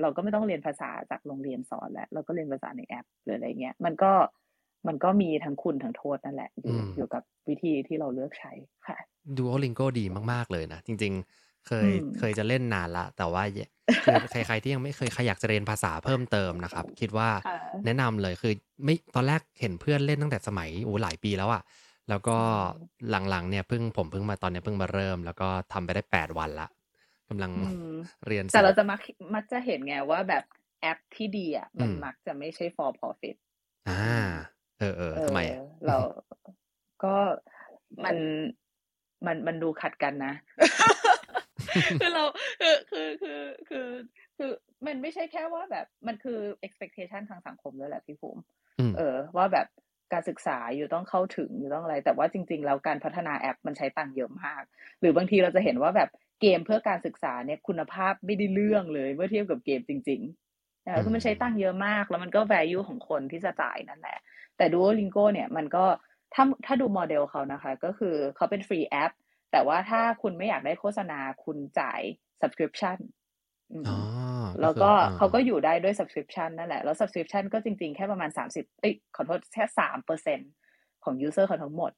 B: เราก็ไม่ต้องเรียนภาษาจากโรงเรียนสอนแล้ว เราก็เรียนภาษาในแอปหรืออะไรเงี้ย มันก็มันก็มีทั้งคุณทั้งโทษนั่นแหละ อยู่
A: อืม
B: อยู่กับวิธีที่เราเลือกใช้ค่ะ
A: Duolingo ดีมาก ๆ เลยนะ จริง ๆ เคย
B: อืม
A: เคยจะเล่นนานละ แต่ว่าคือใครๆที่ยังไม่เคยใครอยากจะเรียนภาษาเพิ่มเติมนะครับ คิดว่า
B: ค่ะ
A: แนะนำเลยคือไม่ตอนแรกเห็นเพื่อนเล่นตั้งแต่สมัยโอ้หลายปีแล้วอะ แล้วก็หลังๆเนี่ยเพิ่งผมเพิ่งมาตอนเนี้ยเพิ่งมาเริ่ม แล้วก็ทำไปได้แปดวันละกำลัง
B: อืม
A: เรียน
B: แต่เรา
A: สอบ
B: จะมักมักจะเห็นไงว่าแบบแอปที่ดีอะมัน
A: อืม
B: มักจะไม่ใช่ for profit
A: อ่า เออเออ
B: เอ
A: ทำไม
B: อ
A: อะ
B: เราก็มันมันมันดูขัดกันนะคือเราคือคือคือคือคือมันไม่ใช่แค่ว่าแบบมันคือ expectation ทางสังคมด้วยแหละพี่ภูมิ
A: อืม
B: เออ ว่าแบบ การศึกษาอยู่ต้องเข้าถึงอยู่ต้องอะไร แต่ว่าจริง ๆ แล้วการพัฒนาแอปมันใช้ตังค์เยอะมาก หรือบางทีเราจะเห็นว่าแบบเกมเพื่อการศึกษาเนี่ยคุณภาพไม่ได้เรื่องเลยเมื่อเทียบกับเกมจริงๆนะคะคือมันใช้ตังค์เยอะมาก แล้วมันก็ value ของคนที่จะจ่ายนั่นแหละ แต่ Duolingo เนี่ยมันก็ถ้าถ้าดูโมเดลเขานะคะ ก็คือเขาเป็นฟรีแอปแต่ว่าถ้าคุณไม่อยากได้โฆษณาคุณจ่าย subscription อืม
A: อ๋อ
B: แล้ว
A: คือ
B: ก็
A: อ่า
B: เขาก็อยู่ได้ด้วย subscription นั่นแหละ แล้ว subscription ก็จริง ๆ แค่ประมาณ 30 เอ้ยขอโทษแค่สามเปอร์เซ็นต์ของ user เขาทั้งหมด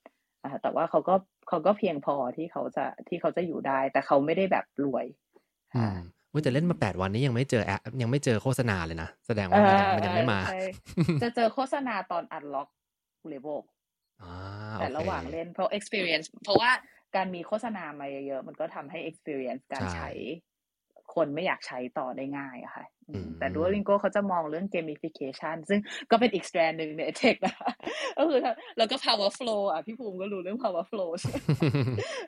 B: อ่าแต่ว่าเขาก็เขาก็เพียงพอที่เขาจะที่เขาจะอยู่ได้ แต่เขาไม่ได้แบบรวย
A: อื
B: ค่ะ
A: มว่าจะเล่นมาแปดวันนี้ยังไม่เจอแอปยังไม่เจอโฆษณาเลยนะ แสดงว่ามันยังมันยังไม่มา
B: ใช่จะเจอโฆษณาตอน unlock level
A: อ่า
B: แต่
A: โอเค
B: ระหว่างเล่นเพราะ experience เพราะว่าการมีโฆษณามาเยอะๆ มันก็ทำให้ experience การ
A: ใช่
B: ใช้ คนไม่อยากใช้ต่อได้ง่ายอะค่ะอืม
A: อืม
B: แต่ Duolingo เขาจะมองเรื่อง gamification ซึ่งก็เป็นอีก strand หนึ่งใน tech นะคะก็คือถ้าแล้วก็ power flow อะพี่ภูมิก็รู้เรื่อง power flow ใช่ไหม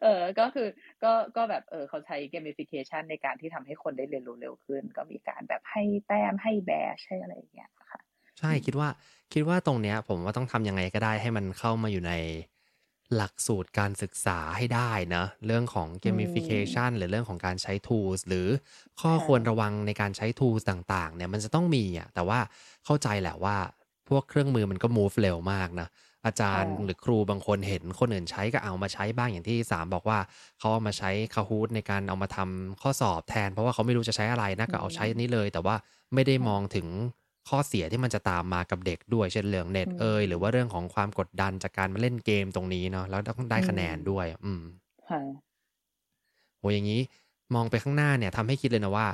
B: เออก็คือก็ก็แบบเออเขาใช้ gamification ในการที่ทำให้คนได้เรียนรู้เร็วขึ้น ก็มีการแบบให้แต้มให้แบชให้อะไรอย่างเงี้ยค่ะ
A: ใช่คิดว่าคิดว่าตรงเนี้ย ผมว่าต้องทำยังไงก็ได้ให้มันเข้ามาอยู่ใน หลักสูตรการศึกษาให้ได้นะเรื่องของ gamification หรือเรื่องของการใช้ tools หรือข้อ
B: ค่ะ
A: ควรระวังในการใช้ tools ต่างๆ เนี่ยมันจะต้องมีอะแต่ว่าเข้าใจแหละว่าพวกเครื่องมือมันก็ move เร็วมากนะอาจารย์
B: ค่ะ
A: หรือครูบางคนเห็นคนอื่นใช้ก็เอามาใช้บ้างอย่างที่สามบอกว่าเขาเอามาใช้ Kahoot ในการเอามาทำข้อสอบแทน เพราะว่าเขาไม่รู้จะใช้อะไรนะก็เอาใช้อันนี้เลย แต่ว่าไม่ได้มองถึง ข้อเสียที่มันจะตามมากับเด็กด้วยเช่นเรื่องเน็ต
B: อืม
A: เอยหรือว่าเรื่องของความกดดันจากการมาเล่นเกมตรงนี้เนาะแล้วต้องได้คะแนนด้วย อืม
B: ค่ะ
A: โหอย่างนี้มองไปข้างหน้าเนี่ยทำให้คิดเลยนะว่า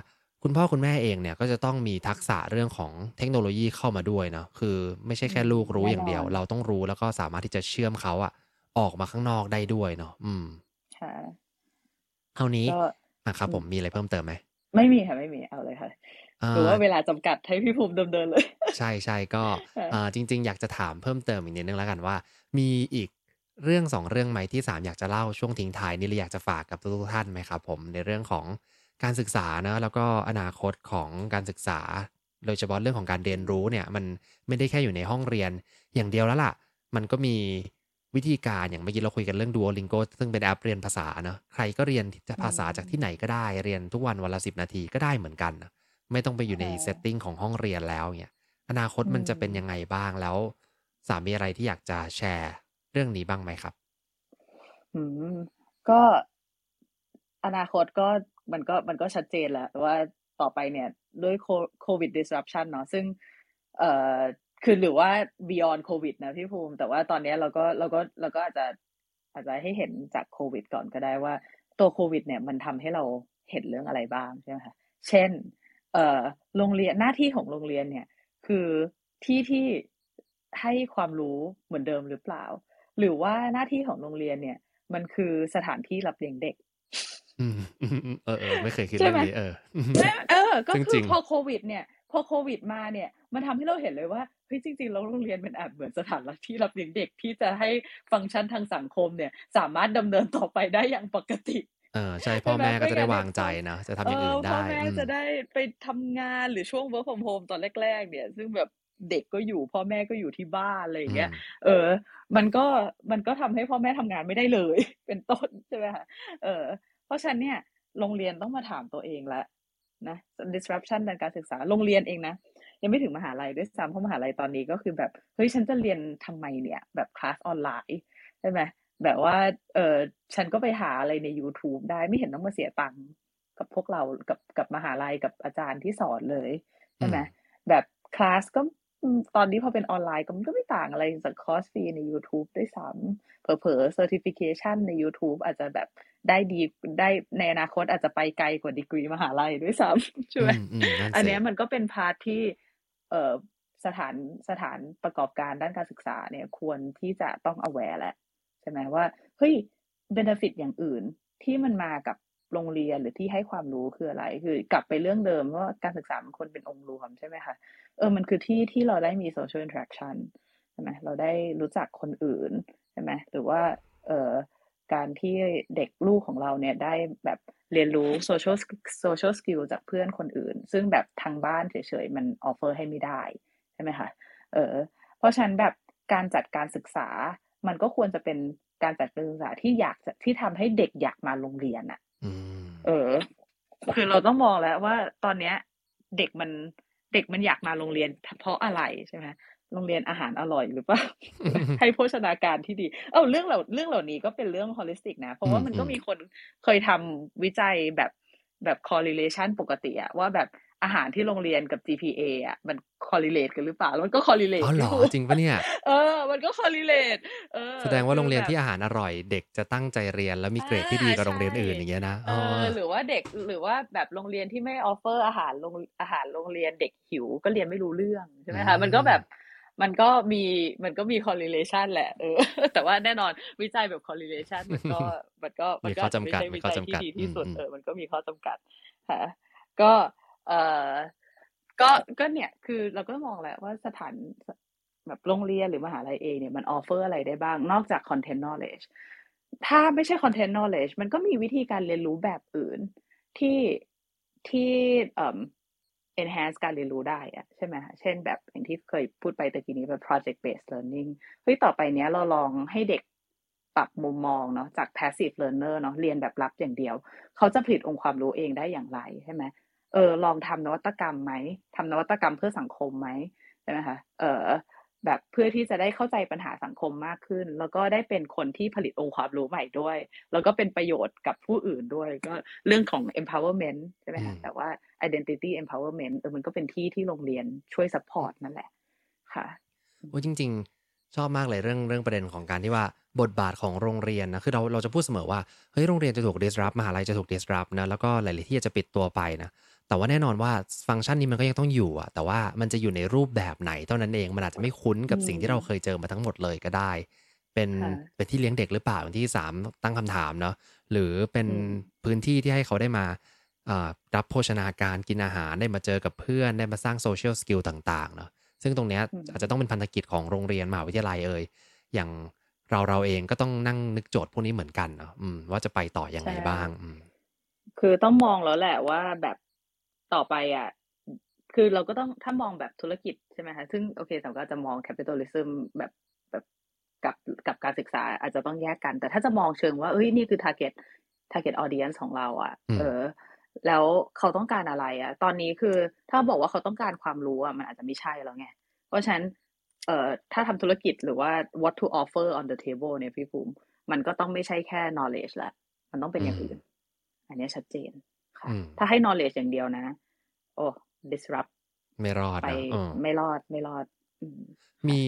A: คุณพ่อคุณแม่เองเนี่ยก็จะต้องมีทักษะเรื่องของเทคโนโลยีเข้ามาด้วยเนาะคือ ไม่ใช่แค่ลูกรู้อย่างเดียว
B: แน่นอน
A: เราต้องรู้แล้วก็สามารถที่จะเชื่อมเขาอะออกมาข้างนอกได้ด้วยเนาะอืม
B: ค่ะ
A: เท่านี้
B: ก็
A: อะครับ
B: อืม
A: ผมมีอะไรเพิ่มเติมไหม
B: ไม่มีค่ะไม่มีเอาเลยค่ะ
A: อ่
B: หรือาว่าเวลาจำกัดให้พี่ภูมิดำเนินเลย
A: ใช่ใช่ก็
B: ค่ะ
A: อ่าจริง ๆ อยากจะถามเพิ่มเติมอีกนิดนึงแล้วกันว่า มีอีกเรื่องสองเรื่องไหมที่สามอยากจะเล่าช่วงทิ้งท้ายนี่เลยอยากจะฝากกับทุกๆท่านไหมครับผมในเรื่องของการศึกษานะแล้วก็อนาคตของการศึกษา โดยเฉพาะเรื่องของการเรียนรู้เนี่ย มันไม่ได้แค่อยู่ในห้องเรียนอย่างเดียวแล้วล่ะ มันก็มี วิธีการอย่างเมื่อกี้เราคุยกันเรื่อง Duolingo ซึ่งเป็นแอปเรียนภาษาเนอะใครก็เรียนภาษาจากที่ไหนก็ได้เรียนทุกวันวันละสิบนาทีก็ได้เหมือนกันนะไม่ต้องไปอยู่ใน
B: ค่ะ
A: เซตติ้งของห้องเรียนแล้วเนี่ยอนาคต
B: อื
A: มันจะ
B: ม
A: เป็นยังไงบ้างแล้ว สามมีอะไรที่อยากจะแชร์เรื่องนี้บ้างไหมครับ
B: อืมก็อนาคตก็มันก็มันก็ชัดเจนแล้วว่าต่อไปเนี่ยด้วยโควิด disruption เนาะซึ่งเอ่อ คือหรือว่า beyond โควิดนะพี่ภูมิ แต่ว่าตอนเนี้ยเราก็เราก็เราก็อาจจะอาจจะให้เห็นจากโควิด ก่อนก็ได้ว่า ตัวโควิด เนี่ยมันทำให้เราเห็นเรื่องอะไรบ้างใช่ไหมคะเช่น เอ่อโรงเรียนหน้าที่ของโรงเรียนเนี่ย คือที่ที่ให้ความรู้เหมือนเดิมหรือเปล่า หรือว่าหน้าที่ของโรงเรียนเนี่ย มันคือสถานที่รับเลี้ยงเด็ก
A: อืมอืมอืมเออเออไม่เคยคิด
B: ใช่
A: เรื่อ
B: ไหม
A: งนี้เอออืม
B: ใช่เออ ก็
A: ซึ่ง
B: คื
A: จ
B: อ
A: ริง
B: พอโควิด เนี่ย พอโควิดมาเนี่ย มันทำให้เราเห็นเลยว่าเฮ้ยจริงๆแล้วโรงเรียนเป็นอาจเหมือนสถานที่รับเลี้ยงเด็กที่จะให้ฟังก์ชันทางสังคมเนี่ย สามารถดำเนินต่อไปได้อย่างปกติ
A: เออใช่พ่อ
B: ใช่ไหม
A: แม่ก็
B: ไม่
A: จะได้
B: งั้นเนี่
A: วายงใจ
B: พ่อ
A: นะจะทำ
B: เอ
A: อย่างอื่
B: อนพ่อ
A: ได้
B: แม่
A: อืม
B: จะได้ไปทำงานหรือช่วง work from home ตอนแรก ๆ เนี่ย ซึ่งแบบเด็กก็อยู่ พ่อแม่ก็อยู่ที่บ้านอะไรอ
A: อื
B: ย่างเงี้ย
A: ม
B: เออ มันก็มันก็ทำให้พ่อแม่ทำงานไม่ได้เลย เป็นต้นใช่ไหมคะเออ เพราะฉะนั้นเนี่ยโรงเรียนต้องมาถามตัวเองแล้ว นะ disruption ในการศึกษาโรงเรียนเองนะ ยังไม่ถึงมหาลัยด้วยซ้ำเพราะมหาลัยตอนนี้ก็คือแบบ เฮ้ย ฉันจะเรียนทำไมเนี่ย แบบคลาสออนไลน์ใช่ไหมแบบว่าเออฉันก็ไปหาอะไรใน YouTube ได้ไม่เห็นต้องมาเสียตังค์กับพวกเรากับกับมหาลัยกับอาจารย์ที่สอนเลย
A: อื
B: ใช่ไหมแบบคลาสก็อืมตอนนี้พอเป็นออนไลน์ก็มันก็ไม่ต่างอะไรจากคอร์สฟรีใน YouTube ด้วยซ้ำเผลอๆ certification ใน YouTube อาจจะแบบ ได้ดีได้ในอนาคตอาจจะไปไกลกว่าดีกรีมหาลัยด้วยซ้ำใช่ไหมอื
A: มอืมนั่นสิ
B: อันเนี้ยมันก็เป็น part ที่เอ่อสถานสถานประกอบการด้านการศึกษาเนี่ยควรที่จะต้อง aware แหละใช่ไหมว่าเฮ้ย benefit อย่างอื่นที่มันมากับโรงเรียนหรือที่ให้ความรู้คืออะไร คือกลับไปเรื่องเดิมว่าการศึกษามันควรเป็นองค์รวมใช่ไหมคะเออมันคือที่ที่เราได้มี social interaction ใช่ไหมเราได้รู้จักคนอื่นใช่ไหมหรือว่าเอ่อ การที่เด็กลูกของเราเนี่ยได้แบบเรียนรู้ social social skill จากเพื่อนคนอื่น ซึ่งแบบทางบ้านเฉยๆมัน offer ให้ไม่ได้ใช่ไหมคะเออเพราะฉะนั้นแบบการจัดการศึกษา มันก็ควรจะเป็นการจัดการศึกษาที่อยากจะที่ทำให้เด็กอยากมาโรงเรียนอะ
A: อืม
B: เออ คือเราต้องมองแล้วว่าตอนเนี้ย เด็กมันเด็กมันอยากมาโรงเรียนเพราะอะไรใช่ไหม โรงเรียนอาหารอร่อยหรือเปล่าให้โภชนาการที่ดี เอ้าเรื่องเหล่าเรื่องเหล่านี้ก็เป็นเรื่อง holistic นะ เพราะว่ามันก็
A: อืม
B: มีคนเคยทำวิจัยแบบแบบ correlation ปกติอะว่าแบบอาหารที่โรงเรียนกับ GPA อะมัน correlate กันหรือเปล่าแล้วมันก็ correlate
A: อ๋อเหรอ
B: พี่ภูมิ
A: จริงปะเนี่ย
B: เออ มันก็ correlate เออ
A: แสดงว่า
B: คือ
A: โร
B: ง
A: เรียน
B: แบบ
A: ที่อาหารอร่อย เด็กจะตั้งใจเรียนแล้วมีเกรดที่ดีกว่าโรงเรียนอื่นอย่างเงี้ยนะ
B: เอ
A: ออ๋
B: อหรือว่าเด็กหรือว่าแบบโรงเรียนที่ไม่ offer อาหารโรงอาหารโรงเรียนเด็กหิวก็เรียนไม่รู้เรื่องใช่ไหมคะ
A: อืม
B: มันก็แบบ มันก็มีมันก็มี correlation แหละเออแต่ว่าแน่นอนวิจัยแบบ correlation มันก็มันก็มันก็
A: มีข้อจำกัด
B: ใช่ข้อจำกัดไม่
A: มี
B: ใช่
A: ข้
B: วิ
A: อ
B: จัยที่ดีที่สุด
A: อืม
B: เออมันก็มีข้อจำกัดค่ะก็เออก็ก็เนี่ยคือเราก็มองแหละว่าสถานแบบโรงเรียนหรือมหาลัยเองเนี่ยมัน offer อะไรได้บ้างนอกจาก content knowledge ถ้าไม่ใช่ content knowledge มันก็มีวิธีการเรียนรู้แบบอื่นที่ที่เอ่อ enhance การเรียนรู้ได้อะใช่ไหมคะเช่นแบบอย่างที่เคยพูดไปตะกี้นี้แบบ project based learning เฮ้ยต่อไปเนี้ยเราลองให้เด็กปรับมุมมองเนาะจาก passive learner เนาะเรียนแบบรับอย่างเดียว เขาจะผลิตองค์ความรู้เองได้อย่างไรใช่ไหมเออลองทำนวัตกรรมไหมทำนวัตกรรมเพื่อสังคมไหมใช่ไหมคะเออ แบบเพื่อที่จะได้เข้าใจปัญหาสังคมมากขึ้น แล้วก็ได้เป็นคนที่ผลิตองค์ความรู้ใหม่ด้วย แล้วก็เป็นประโยชน์กับผู้อื่นด้วย ก็เรื่องของ empowerment ใช่ไหม
A: อื
B: คะ
A: ม
B: แต่ว่า identity empowerment เออมันก็เป็นที่ที่โรงเรียนช่วย support นั่นแหละค่ะ
A: โอ้ยจริง ๆ ชอบมากเลยเรื่องเรื่องประเด็นของการที่ว่าบทบาทของโรงเรียนนะคือเราเราจะพูดเสมอว่าเฮ้ยโรงเรียนจะถูก disrupt มหาลัยจะถูก disrupt นะแล้วก็หลาย ๆ ที่จะปิดตัวไปนะ แต่ว่าแน่นอนว่าฟังก์ชันนี้มันก็ยังต้องอยู่อะแต่ว่ามันจะอยู่ในรูปแบบไหนเท่านั้นเองมันอาจจะไม่คุ้นกับ
B: อืม
A: สิ่งที่เราเคยเจอมาทั้งหมดเลยก็ได้ เป็น
B: ค่ะ
A: เป็นที่เลี้ยงเด็กหรือเปล่าอย่างที่สามตั้งคำถามเนาะหรือเป็น
B: อืม
A: พื้นที่ที่ให้เขาได้มารับโภชนาการกินอาหารได้มาเจอกับเพื่อนได้มาสร้าง social skill ต่างๆเนาะซึ่งตรงนี้อาจจะต้องเป็นพันธกิจของโรงเรียนมหาวิทยาลัยเอยอย่างเราเราเองก็ต้องนั่งนึกโจทย์พวกนี้เหมือนกันเนาะว่าจะไปต่ออยังไงบ้าง
B: คือต้องมองแล้วแหละว่าแบบ ต่อไปอะคือเราก็ต้องถ้ามองแบบธุรกิจใช่ไหมคะซึ่งโอเคสำหรับจะมอง capitalism แบบแบบกับกับการศึกษาอาจจะต้องแยกกัน แต่ถ้าจะมองเชิงว่าเอ้ยนี่คือ target target audience ของเราอะ เออ แล้วเขาต้องการอะไรอะ ตอนนี้คือถ้าบอกว่าเขาต้องการความรู้อะมันอาจจะไม่ใช่แล้วไง เพราะฉะนั้นเอ่อถ้าทำธุรกิจหรือว่า what to offer on the table เนี่ยพี่ภูมิมันก็ต้องไม่ใช่แค่ knowledge ละ มันต้องเป็นอย่างอื่น อันนี้ชัดเจนค่ะ ถ้าให้ knowledge อย่างเดียวนะ โอ้ disrupt
A: ไม่รอด
B: ไปไม่รอดไม่รอด
A: มี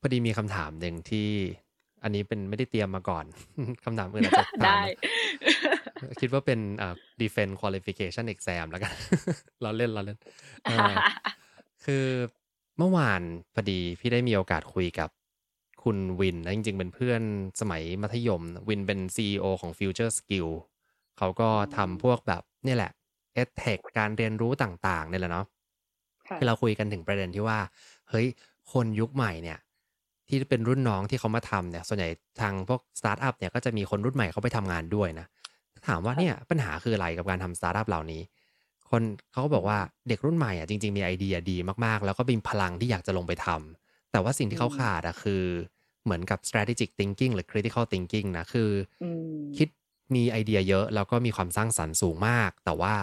A: พอดีมีคำถามหนึ่งที่อันนี้เป็นไม่ได้เตรียมมาก่อนคำถามอื่นอาจจะได้ คิดว่าเป็นอ่า defense qualification exam แล้วกัน เราเล่นเราเล่นคือเมื่อวานพอดีพี่ได้มีโอกาสคุยกับคุณวินนะจริงๆ เป็นเพื่อนสมัยมัธยม วินเป็น CEO ของ Future Skill เขาก็ทำพวกแบบ นี่แหละ EdTech การเรียนรู้ต่างๆนี่แหละเนาะที่เราคุยกันถึงประเด็นที่ว่า เฮ้ย คนยุคใหม่เนี่ย ที่เป็นรุ่นน้องที่เขามาทำเนี่ย ส่วนใหญ่ทางพวกสตาร์ทอัพเนี่ยก็จะมีคนรุ่นใหม่เขาไปทำงานด้วยนะ ถามว่าเนี่ยปัญหาคืออะไรกับการทำสตาร์ทอัพเหล่านี้ คนเขาก็บอกว่าเด็กรุ่นใหม่อะจริง ๆ มีไอเดียดีมากๆ แล้วก็มีพลังที่อยากจะลงไปทำแต่ว่าสิ่งที่เขาขาดอะคือเหมือนกับ strategic thinking หรือ critical thinking นะ คือ คิด มีไอเดียเยอะ แล้วก็มีความสร้างสรรค์สูงมาก แต่ว่า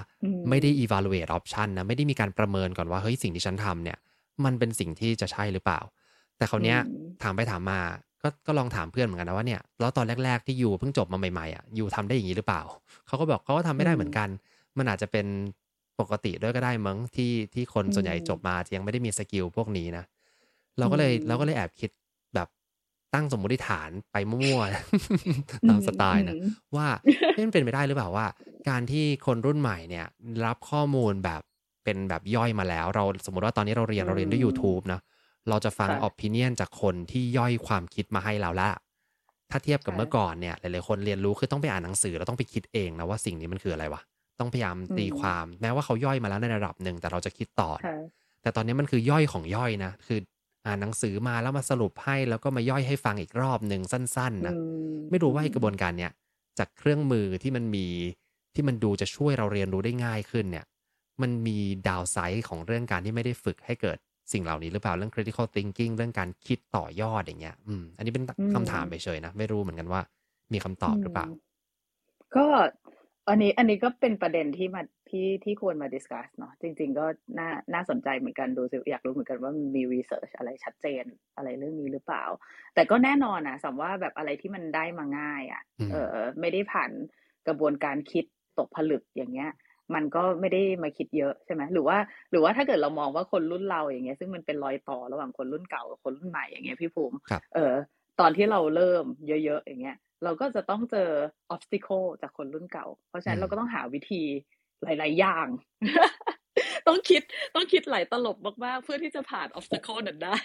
A: ไม่ได้ evaluate option นะ ไม่ได้มีการประเมินก่อนว่า เฮ้ย สิ่งที่ฉันทำเนี่ย มันเป็นสิ่งที่จะใช่หรือเปล่า แต่เขาเนี้ยถามไปถามมา ก็ก็ลองถามเพื่อนเหมือนกันนะว่าเนี่ย แล้วตอนแรก ๆ ที่ยูเพิ่งจบมาใหม่ๆอะยูทำได้อย่างนี้หรือเปล่า เขาก็บอกเขาก็ทำไม่ได้เหมือนกัน มันอาจจะเป็นปกติด้วยก็ได้มั้งที่ที่คนส่วนใหญ่จบมายังไม่ได้มีสกิลพวกนี้นะ เราก็เลยเราก็เลยแอบคิด ตั้งสมมติฐานไปมั่วๆตามสไตล์นะว่าเป็นเป็นไปได้หรือเปล่าว่า การที่คนรุ่นใหม่เนี่ยรับข้อมูลแบบเป็นแบบย่อยมาแล้ว เราสมมติว่าตอนนี้เราเรียนเราเรียนด้วย YouTube นะเราจะฟังอ p i n i o n จากคนที่ย่อยความคิดมาให้เราละถ้าเทียบกับเมื่อก่อนเนี่ยหลายๆคนเรียนรู้คือต้องไปอ่านหนังสือแล้วต้องไปคิดเองนะว่าสิ่งนี้มันคืออะไรวะต้องพยายามตีความแม้ว่าเขาย่อยมาแล้วในระดับหนึ่งแต่เราจะคิดต่อ แต่ตอนนี้มันคือย่อยของย่อยนะ คือ อ่านหนังสือมาแล้วมาสรุปให้แล้วก็มาย่อยให้ฟังอีกรอบหนึ่งสั้นๆนะไม่รู้ว่าไอ้กระบวนการเนี้ยจากเครื่องมือที่มันมีที่มันดูจะช่วยเราเรียนรู้ได้ง่ายขึ้นเนี่ย มันมีดาวไซด์ของเรื่องการที่ไม่ได้ฝึกให้เกิดสิ่งเหล่านี้หรือเปล่าเรื่อง critical thinking เรื่องการคิดต่อยอดอย่างเงี้ย อืม อันนี้เป็นคำถามไปเฉยนะ ไม่รู้เหมือนกันว่ามีคำตอบหรือเปล่า
B: ก็อันนี้อันนี้ก็เป็นประเด็นที่มา ที่ที่ควรมาดิสคัสเนาะจริง ๆ ก็น่าน่าสนใจเหมือนกันดูสิอยากรู้เหมือนกันว่ามีรีเสิร์ชอะไรชัดเจนอะไรเรื่องนี้หรือเปล่า แต่ก็แน่นอนนะสมว่าแบบอะไรที่มันได้มาง่ายอะ่ะเออไม่ได้ผ่านกระบวนการคิดตกผลึกอย่างเงี้ย มันก็ไม่ได้มาคิดเยอะใช่ไหมหรือว่า หรือว่าถ้าเกิดเรามองว่าคนรุ่นเราอย่างเงี้ยซึ่งมันเป็นรอยต่อระหว่างคนรุ่นเก่ากับคนรุ่นใหม่อย่างเงี้ยพี่ภูมิเออ ตอนที่เราเริ่มเยอะๆอย่างเงี้ย เราก็จะต้องเจอ obstacle จากคนรุ่นเก่า เพราะฉะนั้นเราก็ต้องหาวิธี หลาย ๆ อย่าง ต้องคิดต้องคิดหลายตลบมากๆ เพื่อที่จะผ่าน obstacle นั้นได้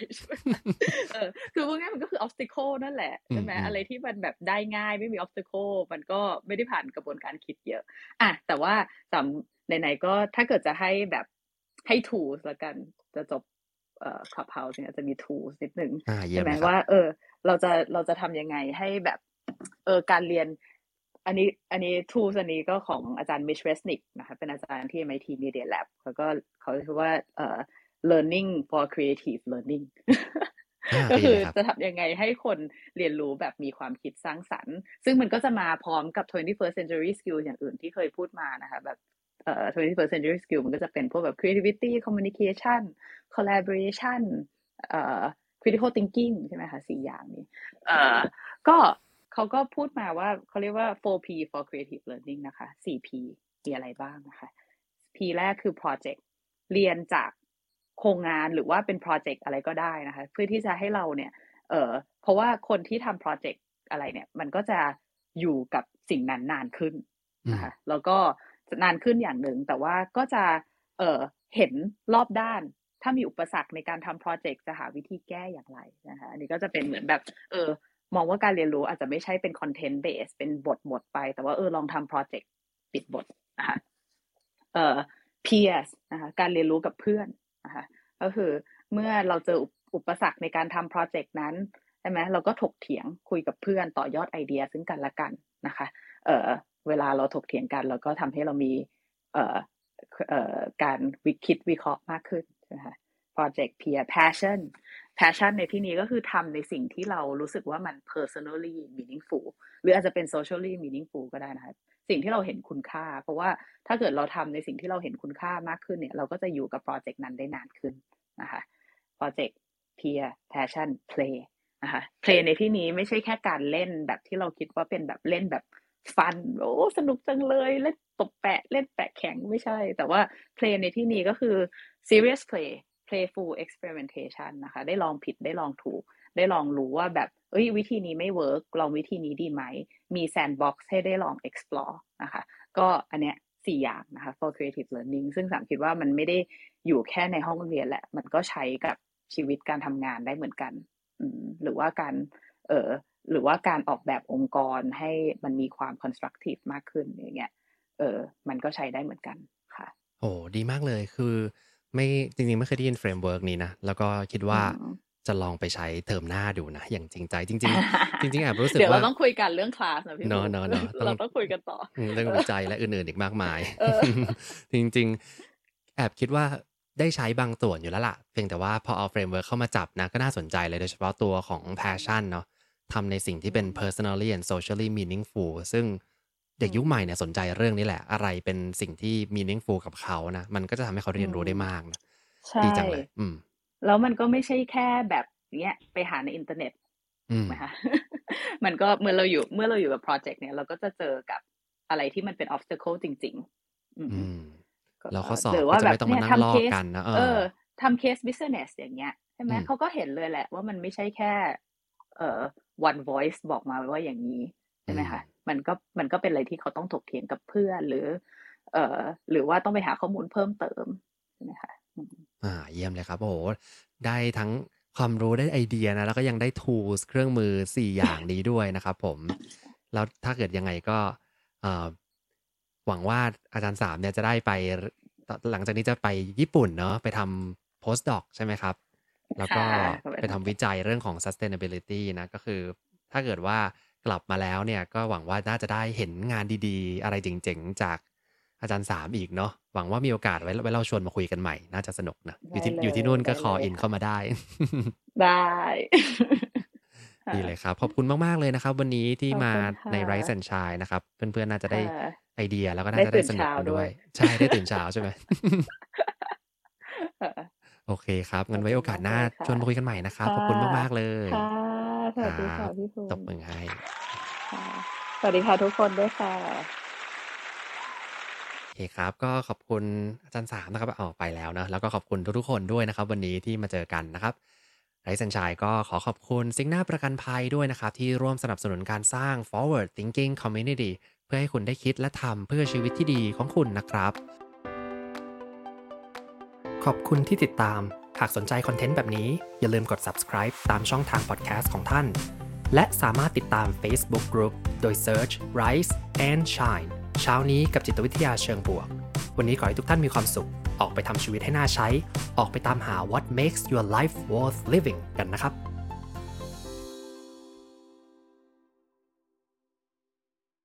B: เออคือว่าง่ายมันก็คือ obstacle นั่นแหละใช่ไหมอะไรที่มันแบบได้ง่ายไม่มี obstacle มันก็ไม่ได้ผ่านกระบวนการคิดเยอะอะแต่ว่าสำไหนๆก็ถ้าเกิดจะให้แบบให้ tools ละกันจะจบเอ่อ clubhouse เนี่ยจะมี tools นิดนึงใช่ไหมว่า เออ เราจะเราจะทำยังไงให้แบบ เออการเรียน อันนี้อันนี้ทูสอันนี้ก็ของอาจารย์มิชเวสนิกนะคะเป็นอาจารย์ที่ MIT Media Lab แล้วก็เขาเรียกว่าเอ่อ learning for creative learning ก็คือจะทำยังไงให้คนเรียนรู้แบบมีความคิดสร้างสรรค์ ซึ่งมันก็จะมาพร้อมกับ 21st century skill อย่างอื่นที่เคยพูดมานะคะแบบเอ่อ 21st century skill มันก็จะเป็นพวกแบบ creativity communication collaboration เอ่อ critical thinking ใช่ไหมคะสี่อย่างนี้เอ่อก็ เขาก็พูดมาว่าเขาเรียกว่า 4P for creative learning นะคะ 4P มีอะไรบ้างนะคะ P แรกคือ project เรียนจากโครงงานหรือว่าเป็นโปรเจกต์อะไรก็ได้นะคะ เพื่อที่จะให้เราเนี่ย เออเพราะว่าคนที่ทำโปรเจกต์อะไรเนี่ย มันก็จะอยู่กับสิ่งนั้นนานขึ้นนะคะแล้วก็นานขึ้นอย่างหนึ่ง แต่ว่าก็จะ เออเห็นรอบด้าน ถ้ามีอุปสรรคในการทำโปรเจกต์จะหาวิธีแก้อย่างไรนะคะ อันนี้ก็จะเป็นเหมือนแบบ เออ มองว่าการเรียนรู้อาจจะไม่ใช่เป็น content base เป็นบทบทไป แต่ว่าเออลองทำโปรเจกต์ปิดบทนะคะเอ่อ peers นะคะการเรียนรู้กับเพื่อนนะคะก็คือเมื่อเราเจออุปสรรคในการทำโปรเจกต์นั้นใช่ไหมเราก็ถกเถียงคุยกับเพื่อนต่อยอดไอเดียซึ่งกันและกันนะคะ เอ่อเวลาเราถกเถียงกันเราก็ทำให้เรามี เอ่อเอ่อการวิคิดวิเคราะห์มากขึ้นนะคะ project peer passion passion ในที่นี้ก็คือทำในสิ่งที่เรารู้สึกว่ามัน personally meaningful หรืออาจจะเป็น socially meaningful ก็ได้นะคะสิ่งที่เราเห็นคุณค่า เพราะว่าถ้าเกิดเราทำในสิ่งที่เราเห็นคุณค่ามากขึ้นเนี่ย เราก็จะอยู่กับโปรเจกต์นั้นได้นานขึ้นนะคะโปรเจกต์ peer passion play นะคะ play ในที่นี้ไม่ใช่แค่การเล่นแบบที่เราคิดว่าเป็นแบบเล่นแบบฟันโอ้สนุกจังเลยเล่นตบแปะเล่นแปะแข็งไม่ใช่ แต่ว่า play ในที่นี้ก็คือ serious play playful experimentation นะคะ ได้ลองผิดได้ลองถูก ได้ลองรู้ว่าแบบเอ้ยวิธีนี้ไม่เวิร์กลองวิธีนี้ดีไหม มี sandbox ให้ได้ลอง explore นะคะ ก็อันเนี้ยสี่อย่างนะคะ for creative learning ซึ่งสามคิดว่ามันไม่ได้อยู่แค่ในห้องเรียนแหละ มันก็ใช้กับชีวิตการทำงานได้เหมือนกันหรือว่าการเออหรือว่าการออกแบบองค์กรให้มันมีความ constructive มากขึ้นอย่างเงี้ยเออมันก็ใช้ได้เหมือนกันค่ะ
A: โอ้ดีมากเลยคือ ไม่จริงๆไม่เคยได้ยิน framework นี้นะ แล้วก็คิดว่าจะลองไปใช้เทอมหน้าดูนะ อย่างจริงใจ จริงๆจริงๆแอบรู้สึกว่า
B: เดี๋ยวเราต้องคุยกันเรื่องคลาสนะพี่
A: เนาะเนาะเนาะ
B: เราต้องคุยกันต่อ
A: เรื่องวิจัยและอื่นๆอีกมากมาย จริงๆ แอบคิดว่าได้ใช้บางส่วนอยู่แล้วล่ะ เพียงแต่ว่าพอเอา framework เข้ามาจับนะ ก็น่าสนใจเลยโดยเฉพาะตัวของ passion เนาะทำในสิ่งที่เป็น personally and socially meaningful ซึ่ง เด็กยุคใหม่เนี่ยสนใจเรื่องนี้แหละ อะไรเป็นสิ่งที่ meaningful กับเขานะ มันก็จะทำให้เขาเรียนรู้ได้มากนะดีจังเลย อืม
B: แล้วมันก็ไม่ใช่แค่แบบเนี้ยไปหาในอินเทอร์เน็ตนะคะมันก็เมื่อเราอยู่เมื่อเราอยู่กับโปรเจกต์เนี่ยเราก็จะเจอกับอะไรที่มันเป็น obstacle จริง ๆ อื
A: มแล้วเขาสอบหรือว่าแบบเนี่ยทำเคสนะ
B: เออทำเคส business อย่างเงี้ยใช่ไหมเขาก็เห็นเลยแหละว่ามันไม่ใช่แค่ เอ่อ one voice บอกมาว่าอย่างนี้ใช่ไหมคะ มันก็มันก็เป็นอะไรที่เขาต้องถกเถียงกับเพื่อนหรือ เอ่อหรือว่าต้องไปหาข้อมูลเพิ่มเติมใช่ไหมคะ
A: อ่าเยี่ยมเลยครับโอ้โหได้ทั้งความรู้ได้ไอเดียนะแล้วก็ยังได้ tools เครื่องมือ 4 อย่างนี้ด้วยนะครับผม แล้วถ้าเกิดยังไงก็หวังว่าอาจารย์สามเนี่ยจะได้ไป หลังจากนี้จะไปญี่ปุ่นเนาะไปทำ postdoc ใช่ไหมครับ แล้วก็ไปทำวิจัยเรื่องของ sustainability นะ ก็คือถ้าเกิดว่า กลับมาแล้วเนี่ยก็หวังว่าน่าจะได้เห็นงานดีๆ อะไรเจ๋งๆ จากอาจารย์สามอีกเนาะหวังว่ามีโอกาสไว้ไว้เราชวนมาคุยกันใหม่ น่าจะสนุกนะอยู่ที่อยู่ที่นู่นก็คออินเข้ามาได้
B: ได้
A: ดีเลยครับ ขอบคุณมาก ๆ เลยนะครับ วันนี้ที่มาในไรซ์แอนชายนะครับ เพื่อนๆ น่าจะได้ไอเดียแล้วก็น่าจะได้สนุกด้วย ใช่ ได้ตื่นเช้าใช่ไหมโอเคครับงั้นไว้โอกาสหน้าชวนมาคุยกันใหม่นะครับ ขอบคุณมาก ๆ เลย
B: สวัสดีค่ะพี่ภู
A: ตบมือให้
B: สวัสดีค่ะทุกคนด้วยค่ะ
A: โอเคครับ ก็ขอบคุณอาจารย์สามนะครับออกไปแล้วนะแล้วก็ขอบคุณทุกๆคนด้วยนะครับ วันนี้ที่มาเจอกันนะครับไรสันชัยก็ขอขอบคุณซิงหน้าประกันภัยด้วยนะครับ ที่ร่วมสนับสนุนการสร้าง forward thinking community เพื่อให้คุณได้คิดและทำเพื่อชีวิตที่ดีของคุณนะครับ ขอบคุณที่ติดตาม หากสนใจคอนเทนต์แบบนี้ อย่าลืมกด subscribe ตามช่องทาง podcast ของท่าน และสามารถติดตาม Facebook Group โดย search rise and shine เช้านี้กับจิตวิทยาเชิงบวก วันนี้ขอให้ทุกท่านมีความสุข ออกไปทำชีวิตให้น่าใช้ ออกไปตามหา what makes your life worth living กันนะครับ